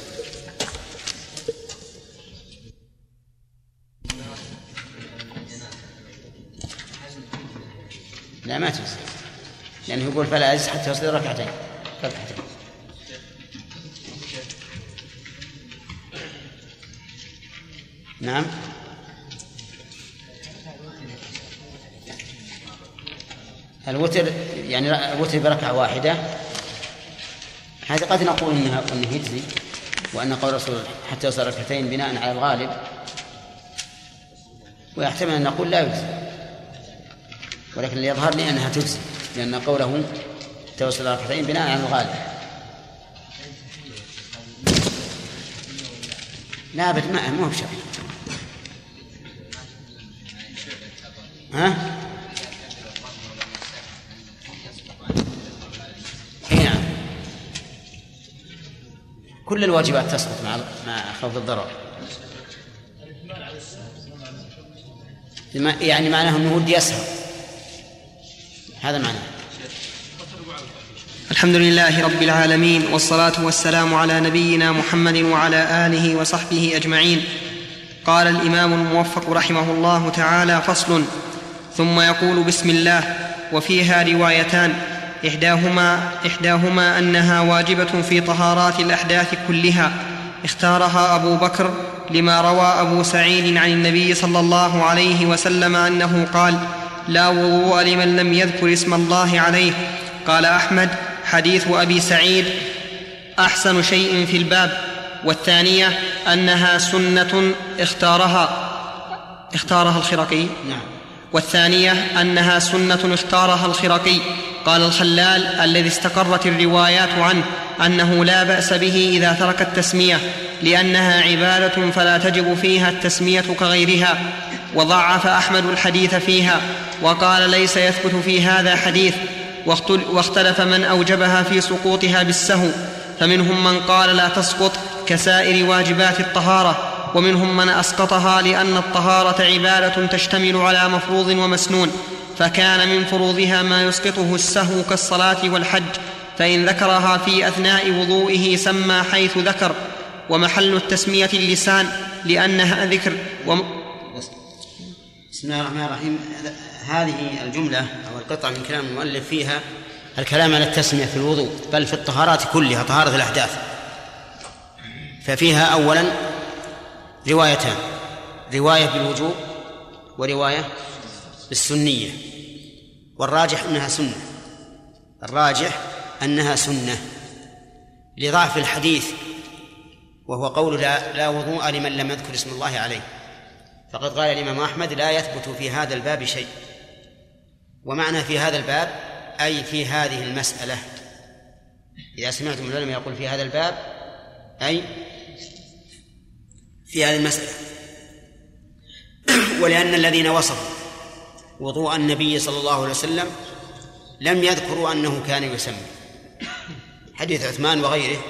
لا ما تجزي لأنه يقول فلا يجز حتى يصلي ركعتين. ركعتين. نعم. الوتر يعني الوتر بركعة واحدة. هذا قد نقول إنها انه يجزي وأن قول الرسول حتى يصل ركعتين بناء على الغالب. ويحتمل أن نقول لا يجزي. ولكن اللي يظهر لي أنها تجزي لأن قوله حتى ركعتين بناء على الغالب. لا بد ما مو بشرط. ها؟ اي نعم. كل الواجبات تسقط مع مع خوف الضرر. يعني معناه إنه ودي يسهر هذا معناه. الحمد لله رب العالمين والصلاة والسلام على نبينا محمد وعلى آله وصحبه أجمعين. قال الإمام الموفق رحمه الله تعالى فصل ثم يقول بسم الله وفيها روايتان إحداهما إحداهما أنها واجبة في طهارات الأحداث كلها اختارها أبو بكر لما روى أبو سعيد عن النبي صلى الله عليه وسلم أنه قال لا وضوء لمن لم يذكر اسم الله عليه. قال أحمد حديث أبي سعيد أحسن شيء في الباب والثانية أنها سنة اختارها. اختارها الخرقي؟ نعم. والثانية أنها سنة اختارها الخرقي قال الخلال الذي استقرت الروايات عنه أنه لا بأس به إذا ترك التسمية لأنها عبادة فلا تجب فيها التسمية كغيرها. وضعف أحمد الحديث فيها وقال ليس يثبت في هذا حديث. واختل- واختلف من أوجبها في سقوطها بالسهو. فمنهم من قال لا تسقط كسائر واجبات الطهارة. ومنهم من أسقطها لأن الطهارة عبادة تشتمل على مفروض ومسنون فكان من فروضها ما يسقطه السهو كالصلاة والحج فإن ذكرها في أثناء وضوئه سمى حيث ذكر ومحل التسمية اللسان لأنها ذكر وم... بسم الله الرحمن الرحيم. هذه الجملة أو القطعة من كلام المؤلف فيها الكلام على التسمية في الوضوء بل في الطهارات كلها طهارة الأحداث. ففيها أولا روايتان. رواية بالوجوب ورواية بالسنية. والراجح أنها سنة. الراجح أنها سنة. لضعف الحديث وهو قول لا, لا وضوء لمن لم يذكر اسم الله عليه. فقد قال الإمام أحمد لا يثبت في هذا الباب شيء. ومعنى في هذا الباب أي في هذه المسألة. إذا سمعتم العلماء يقول في هذا الباب أي في هذه المسألة. ولأن الذين وصفوا وضوء النبي صلى الله عليه وسلم لم يذكروا أنه كان يسمي حديث عثمان وغيره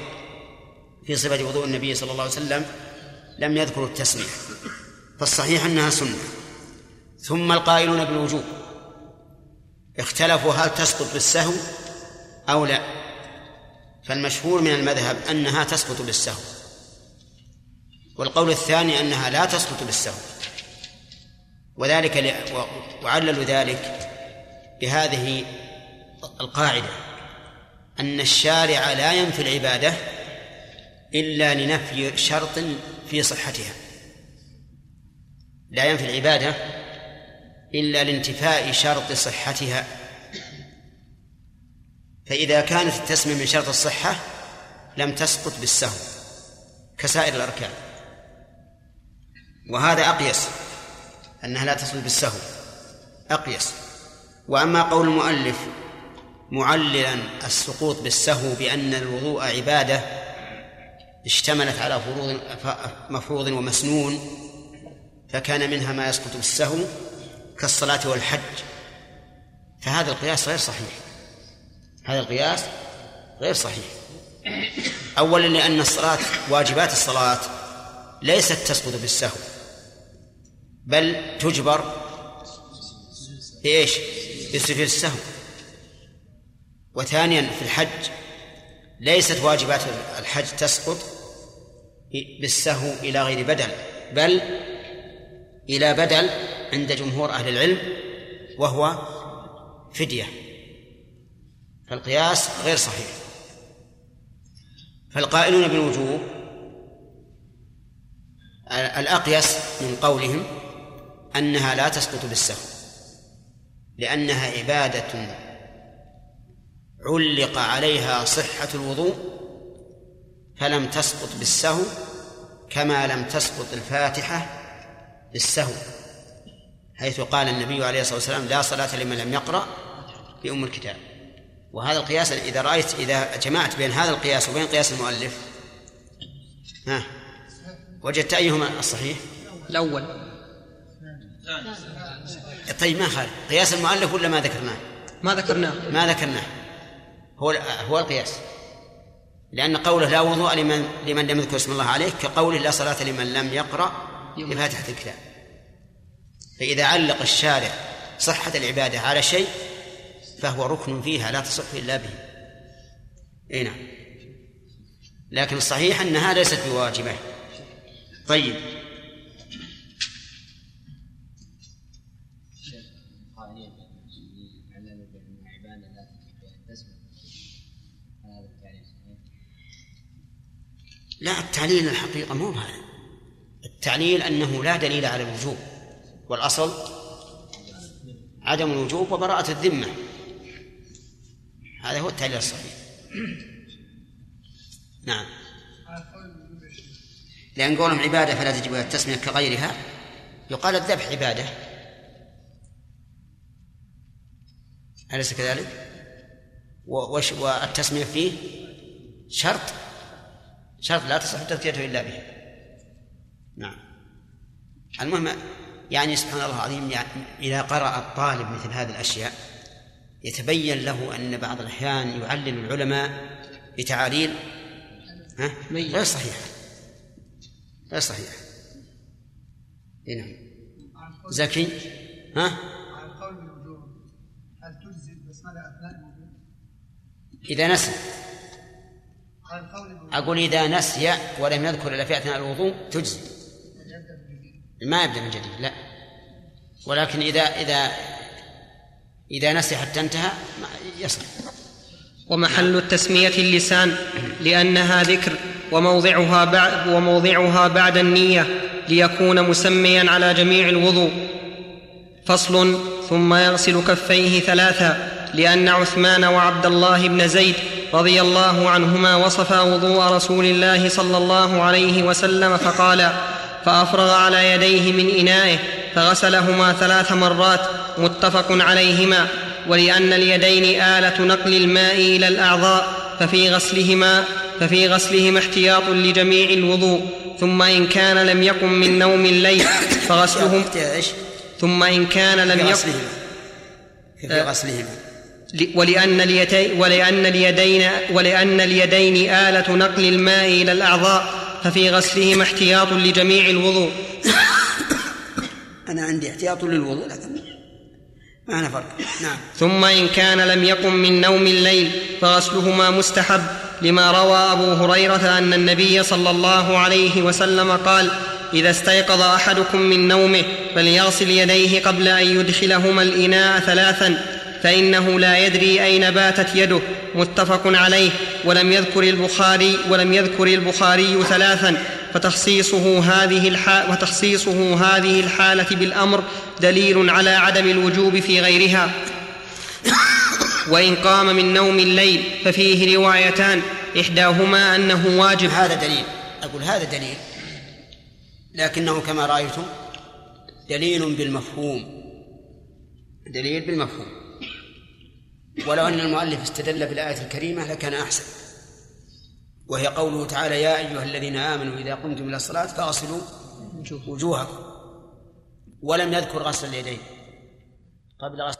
في صفة وضوء النبي صلى الله عليه وسلم لم يذكروا التسمية فالصحيح أنها سنة. ثم القائلون بالوجوب اختلفوا هل تسقط بالسهو أو لا. فالمشهور من المذهب أنها تسقط بالسهو. والقول الثاني أنها لا تسقط بالسهو. وذلك ل... وعللوا ذلك بهذه القاعدة أن الشارع لا ينفي العبادة إلا لنفي شرط في صحتها. لا ينفي العبادة إلا لانتفاء شرط صحتها. فإذا كانت التسمية من شرط الصحة لم تسقط بالسهو كسائر الأركان. وهذا أقيس أنها لا تسقط بالسهو أقيس. وأما قول المؤلف معللا السقوط بالسهو بأن الوضوء عبادة اشتملت على فروض مفروض ومسنون فكان منها ما يسقط بالسهو كالصلاة والحج. فهذا القياس غير صحيح. هذا القياس غير صحيح. أولا لأن الصلاة واجبات الصلاة ليست تسقط بالسهو. بل تجبر بإيش؟ بسجود السهو. وثانيا في الحج ليست واجبات الحج تسقط بالسهو إلى غير بدل بل إلى بدل عند جمهور أهل العلم وهو فدية. فالقياس غير صحيح. فالقائلون بالوجوب الأقيس من قولهم أنها لا تسقط بالسهو لأنها عبادة علق عليها صحة الوضوء فلم تسقط بالسهو كما لم تسقط الفاتحة بالسهو حيث قال النبي عليه الصلاة والسلام لا صلاة لمن لم يقرأ بأم الكتاب وهذا القياس إذا رأيت إذا جمعت بين هذا القياس وبين قياس المؤلف ها وجدت أيهما الصحيح؟ الأول طيب ما خالف. قياس المؤلف ولا ما ذكرناه؟ ما ذكرناه. ما ذكرناه. هو هو القياس. لأن قوله لا وضوء لمن لمن لم يذكر اسم الله عليه كقوله لا صلاة لمن لم يقرأ بفاتحة الكتاب. فإذا علق الشارع صحة العبادة على شيء فهو ركن فيها لا تصح إلا به. أي نعم. لكن الصحيح أنها ليست بواجبة. طيب. لا التعليل الحقيقة مو هذا التعليل أنه لا دليل على الوجوب. والأصل عدم الوجوب وبراءة الذمة. هذا هو التعليل الصحيح. نعم. لأن قولهم عبادة فلا تجب التسمية كغيرها. يقال الذبح عبادة. أليس كذلك؟ والتسمية فيه شرط. شرط لا تصح تذكيته إلا به. نعم. المهم يعني سبحان الله العظيم يعني إذا قرأ الطالب مثل هذه الأشياء يتبين له أن بعض الأحيان يعلل العلماء بتعاليل ها؟ غير صحيحة غير صحيحة نعم. زكي؟ ها؟ إذا نسي. أقول إذا نسي ولم يذكر إلا في أثناء الوضوء تجزي. ما يبدأ من جديد لا. ولكن إذا إذا إذا نسي حتى انتهى يصح ومحل التسمية اللسان لأنها ذكر وموضعها بعد وموضعها بعد النية ليكون مسميا على جميع الوضوء. فصل ثم يغسل كفيه ثلاثا لأن عثمان وعبد الله بن زيد رضي الله عنهما وصفا وضوء رسول الله صلى الله عليه وسلم فقال فأفرغ على يديه من إنائه فغسلهما ثلاث مرات متفق عليهما ولأن اليدين آلة نقل الماء إلى الأعضاء ففي غسلهما ففي غسلهما احتياط لجميع الوضوء ثم إن كان لم يقم من نوم الليل فغسلهم ثم إن كان لم يقم في غسلهما. ولأن, اليدين ولأن, اليدين ولأن اليدين آلة نقل الماء إلى الأعضاء ففي غسلهما احتياط لجميع الوضوء. أنا عندي احتياط للوضوء لكن ما أنا فرق. نعم. ثم إن كان لم يقم من نوم الليل فغسلهما مستحب لما روى أبو هريرة أن النبي صلى الله عليه وسلم قال إذا استيقظ أحدكم من نومه فليغسل يديه قبل أن يدخلهما الإناء ثلاثا فإنه لا يدري أين باتت يده متفق عليه. ولم يذكر البخاري ولم يذكر البخاري ثلاثا. فتخصيصه هذه وتخصيصه هذه الحالة بالأمر دليل على عدم الوجوب في غيرها. وإن قام من نوم الليل ففيه روايتان. إحداهما أنه واجب. هذا دليل. أقول هذا دليل. لكنه كما رأيتم دليل بالمفهوم. دليل بالمفهوم. ولو أن المؤلف استدل بالآية الكريمة لكان أحسن. وهي قوله تعالى يا أيها الذين آمنوا إذا قمتم إلى الصلاة فاغسلوا وجوهكم. ولم يذكر غسل اليدين. قبل غسل